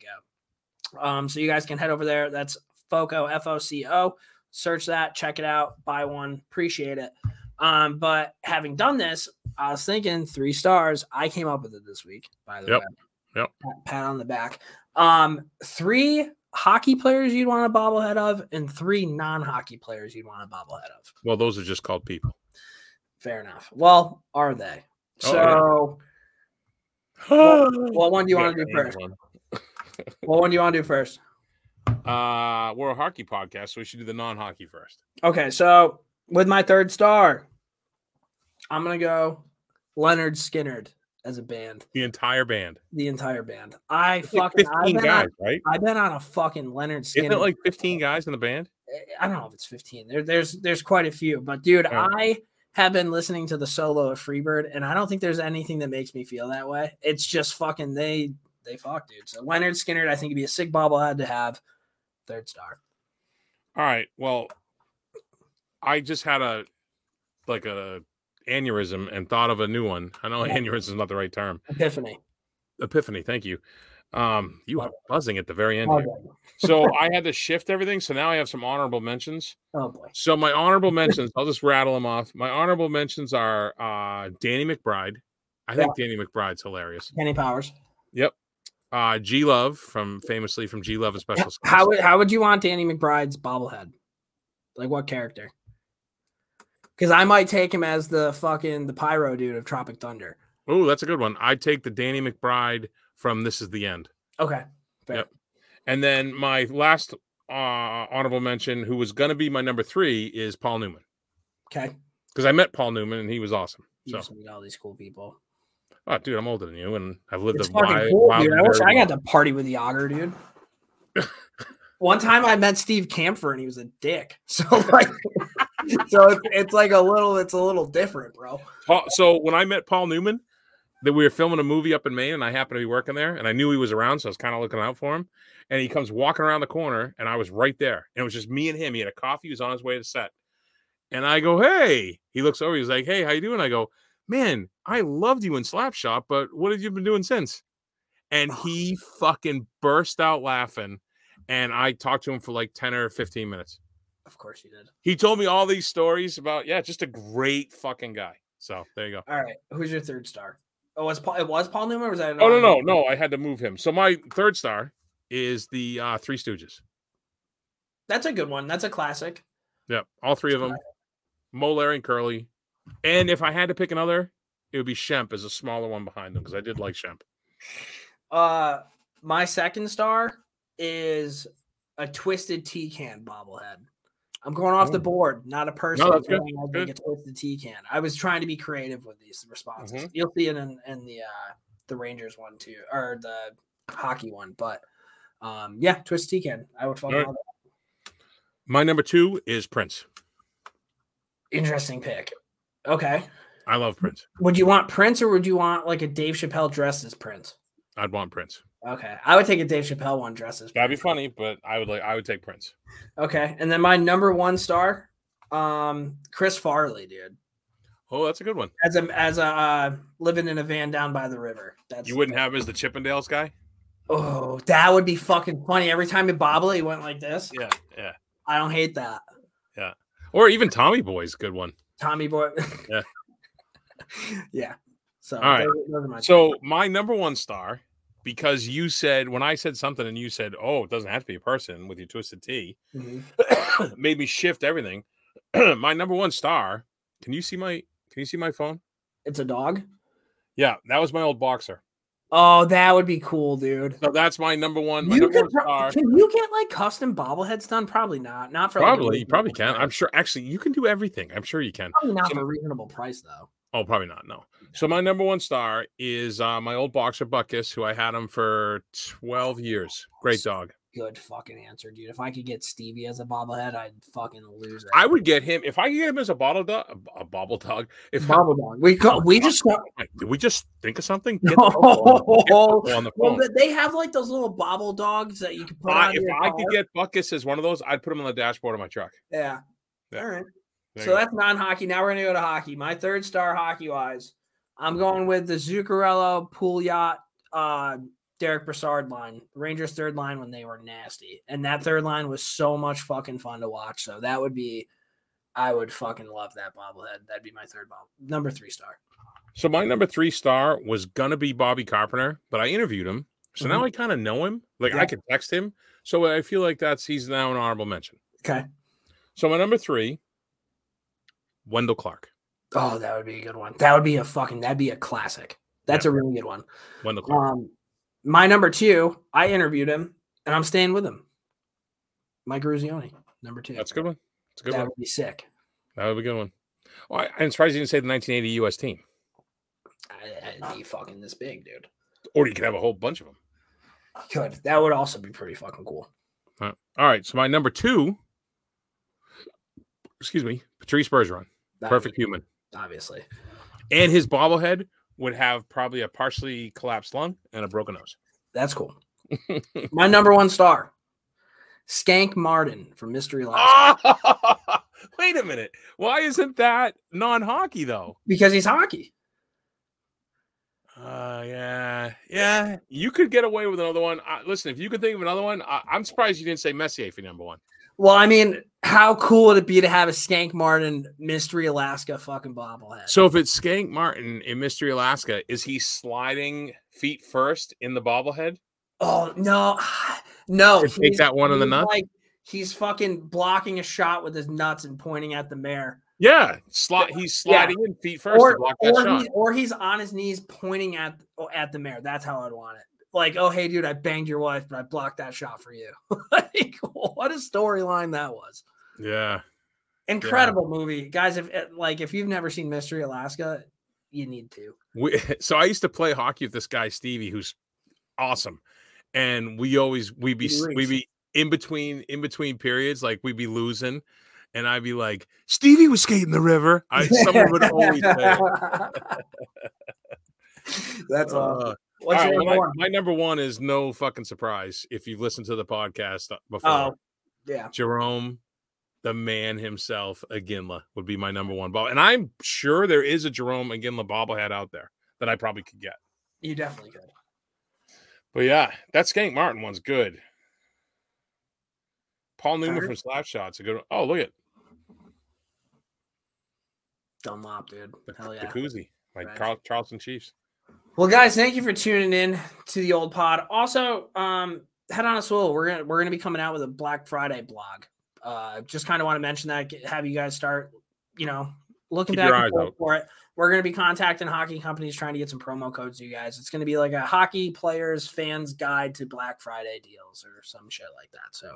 Um, so you guys can head over there. That's Foco F O C O. Search that, check it out, buy one, appreciate it. Um, but having done this, I was thinking three stars. I came up with it this week, by the Yep. way. Yep. Pat, pat on the back. Um, three hockey players you'd want a bobblehead of, and three non-hockey players you'd want a bobblehead of. Well, those are just called people. Fair enough. Well, are they? Oh, So, What what one do you want to do first? What one do you want to do first? Uh, we're a hockey podcast, so we should do the non-hockey first. Okay, so with my third star, I'm gonna go Lynyrd Skynyrd as a band, The entire band. the entire band. I It's like fucking I've fifteen guys, on, right? I've been on a fucking Lynyrd Skynyrd. Isn't it like fifteen guys in the band? I don't know if it's 15. There, there's there's quite a few, but dude, Yeah. I have been listening to the solo of Freebird, and I don't think there's anything that makes me feel that way. It's just fucking they they fuck, dude. So Lynyrd Skynyrd, I think would be a sick bobblehead to have. Third star. All right. Well, I just had a like a aneurysm and thought of a new one. I know Yeah. aneurysm is not the right term. Epiphany. Epiphany. Thank you. Um, you are buzzing at the very end. Here. So I had to shift everything. So now I have some honorable mentions. Oh boy. So my honorable mentions, I'll just rattle them off. My honorable mentions are uh Danny McBride. I think Danny McBride's hilarious. Kenny Powers. Uh G Love from famously from G Love and Special Skills. How would how would you want Danny McBride's bobblehead? Like what character? Because I might take him as the fucking the pyro dude of Tropic Thunder. Oh, that's a good one. I'd take the Danny McBride from This Is the End. Okay. Fair. Yep. And then my last uh, honorable mention, who was going to be my number three, is Paul Newman Okay. because I met Paul Newman and he was awesome. You So, meet all these cool people. Oh, dude, I'm older than you and I've lived It's a fucking wild, cool, wild dude. I wish I got to party with Jagr, dude. One time I met Steve Kampfer and he was a dick. So like, so it's, it's like a little, it's a little different, bro. Paul, so when I met Paul Newman, that we were filming a movie up in Maine, and I happened to be working there, and I knew he was around, so I was kind of looking out for him. And he comes walking around the corner, and I was right there, and it was just me and him. He had a coffee, he was on his way to set, and I go, "Hey!" He looks over, he's like, "Hey, how you doing?" I go, "Man, I loved you in Slapshot, but what have you been doing since?" And he fucking burst out laughing, and I talked to him for like ten or fifteen minutes. Of course you did. He told me all these stories about, yeah, just a great fucking guy. So there you go. All right. Who's your third star? Oh, was Paul, it was Paul Newman or was that? Oh no, no, no! I had to move him. So my third star is the uh, Three Stooges. That's a good one. That's a classic. Yep, all three of them. Moe, Larry, and Curly. And if I had to pick another, it would be Shemp as a smaller one behind them because I did like Shemp. Uh, my second star is a twisted tea can bobblehead. I'm going off the Oh. board, not a person. that's good, going, I'll good. a twisted tea can. I was trying to be creative with these responses. Mhm. You'll see it in, in the uh the Rangers one too, or the hockey one. But um, yeah, twisted tea can. I would Alright. love it. My number two is Prince. Interesting pick. Okay. I love Prince. Would you want Prince or would you want like a Dave Chappelle dressed as Prince? I'd want Prince. Okay. I would take a Dave Chappelle one dressed as That'd be funny, but I would like I would take Prince. Okay. And then my number one star, um, Chris Farley, dude. Oh, that's a good one. As a as a uh, living in a van down by the river. That's You wouldn't have him as the Chippendales guy? Oh, that would be fucking funny. Every time he bobble, he went like this. Yeah, yeah. I don't hate that. Yeah. Or even Tommy Boy's good one. Tommy boy. Yeah. yeah. So All right. those- those So my number one star, because you said when I said something and you said, "Oh, it doesn't have to be a person" with your twisted T, Mhm. made me shift everything. my number one star. Can you see my? Can you see my phone? It's a dog. Yeah, that was my old boxer. Oh, that would be cool, dude. So that's my number one. My You number could, one star. can you get like custom bobbleheads done? Probably not. Not for like, Probably, you probably can. I'm sure. Actually, you can do everything. I'm sure you can. Probably not So- for a reasonable price though. Oh, probably not. No. So my number one star is uh, my old boxer Buckus, who I had him for 12 years. Great dog. Good fucking answer, dude. If I could get Stevie as a bobblehead, I'd fucking lose it. I would get him if I could get him as a bottle dog, a, a bobble dog. If Bobble dog. We co- we just got did we just think of something? Get the phone, the No. phone on the well, phone. but they have like those little bobble dogs that you can put I- on if I car. could get Buckus as one of those, I'd put him on the dashboard of my truck. yeah. Yeah. All right. There So that's non-hockey. Now we're gonna go to hockey. My third star hockey wise, I'm going with the Zuccarello, Pouliot, uh, Derek Brassard line, Rangers third line when they were nasty, and that third line was so much fucking fun to watch. So that would be, I would fucking love that bobblehead. That'd be my third bob, number three star. So my number three star was gonna be Bobby Carpenter, but I interviewed him, so now I kind of know him. Like Yeah. I could text him, so I feel like that's he's now an honorable mention. Okay. So my number three, Wendel Clark. Oh, that would be a good one. That would be a fucking. That'd be a classic. That's a really good one. Wendel Clark. Um, my number two, I interviewed him, and I'm staying with him. Mike Eruzione, number two. That's a good one. That's a good that one. would be sick. That would be a good one. Oh, I, I'm surprised you didn't say the 1980 U.S. team, I, I'd be fucking this big, dude. or you could have a whole bunch of them. Could that would also be pretty fucking cool. All right. So my number two, excuse me, Patrice Bergeron, That perfect human, obviously. and his bobblehead would have probably a partially collapsed lung and a broken nose. That's cool. My number one star, Skank Marden from Mystery Alaska! Wait a minute. Why isn't that non-hockey though? because he's hockey. Uh, yeah, yeah. You could get away with another one. Uh, listen, if you could think of another one, I, I'm surprised you didn't say Messier for number one. Well, I mean, how cool would it be to have a Skank Marden Mystery Alaska fucking bobblehead? So if it's Skank Marden in Mystery Alaska, is he sliding feet first in the bobblehead? Oh no, no! Take that one in the nuts? Like he's fucking blocking a shot with his nuts and pointing at the mayor, Yeah, slide. He's Yeah. sliding in feet first to or block that or, shot. he, or he's on his knees pointing at at the mayor. That's how I'd want it. Like, oh hey, dude, I banged your wife, but I blocked that shot for you. like, what a storyline that was! Yeah, Incredible movie, guys. If eh, like if you've never seen Mystery Alaska, you need to. we, so I used to play hockey with this guy Stevie, who's awesome, and we always we be we be in between in between periods, like we'd be losing, and I'd be like, Stevie was skating the river. I someone would always say. That's awesome. Uh, What's all your right, number my, my number one is no fucking surprise if you've listened to the podcast uh, before. Oh, yeah. Jarome, the man himself, Iginla would be my number one ball, and I'm sure there is a Jarome Iginla bobblehead out there that I probably could get. You definitely could. But yeah, that Skank Marden one's good. Paul Newman from Slapshot's a good one. Oh, look at Dunlop, dude. the, Hell yeah. koozie, my Right. Carl, Charlestown Chiefs. Well, guys, thank you for tuning in to the old pod. Also, um, head on a swivel. We're gonna we're gonna be coming out with a Black Friday blog. Uh, just kind of want to mention that, have you guys start, you know, looking Keep back and eyes forth out. for it. We're gonna be contacting hockey companies trying to get some promo codes. to You guys, it's gonna be like a hockey players fans guide to Black Friday deals or some shit like that. So,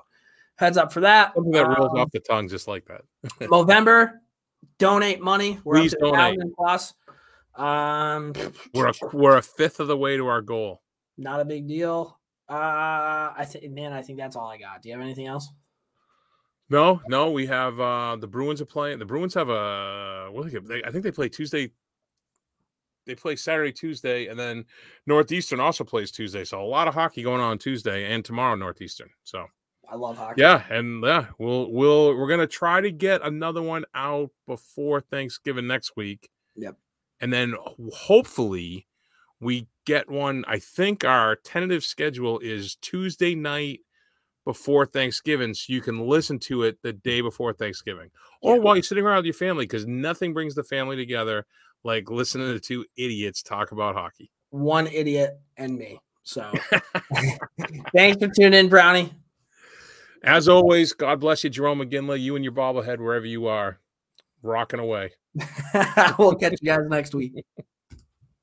heads up for that. Something that rolls Um, off the tongue just like that. November, donate money. We're Please up to donate plus. Um, We're a, we're a fifth of the way to our goal. not a big deal. Uh, I think, man, I think that's all I got. Do you have anything else? No, no, we have uh the Bruins are playing. The Bruins have a they, I think they play Tuesday. They play Saturday, Tuesday, and then Northeastern also plays Tuesday. So a lot of hockey going on Tuesday and tomorrow Northeastern. So I love hockey. yeah, and yeah, we'll we'll we're gonna try to get another one out before Thanksgiving next week. Yep. And then hopefully we get one. I think our tentative schedule is Tuesday night before Thanksgiving, so you can listen to it the day before Thanksgiving, or Yeah. while you're sitting around with your family, because nothing brings the family together like listening to two idiots talk about hockey. One idiot and me. So thanks for tuning in, Brownie. As always, God bless you, Jarome Iginla, you and your bobblehead wherever you are, rocking away. we'll catch you guys next week.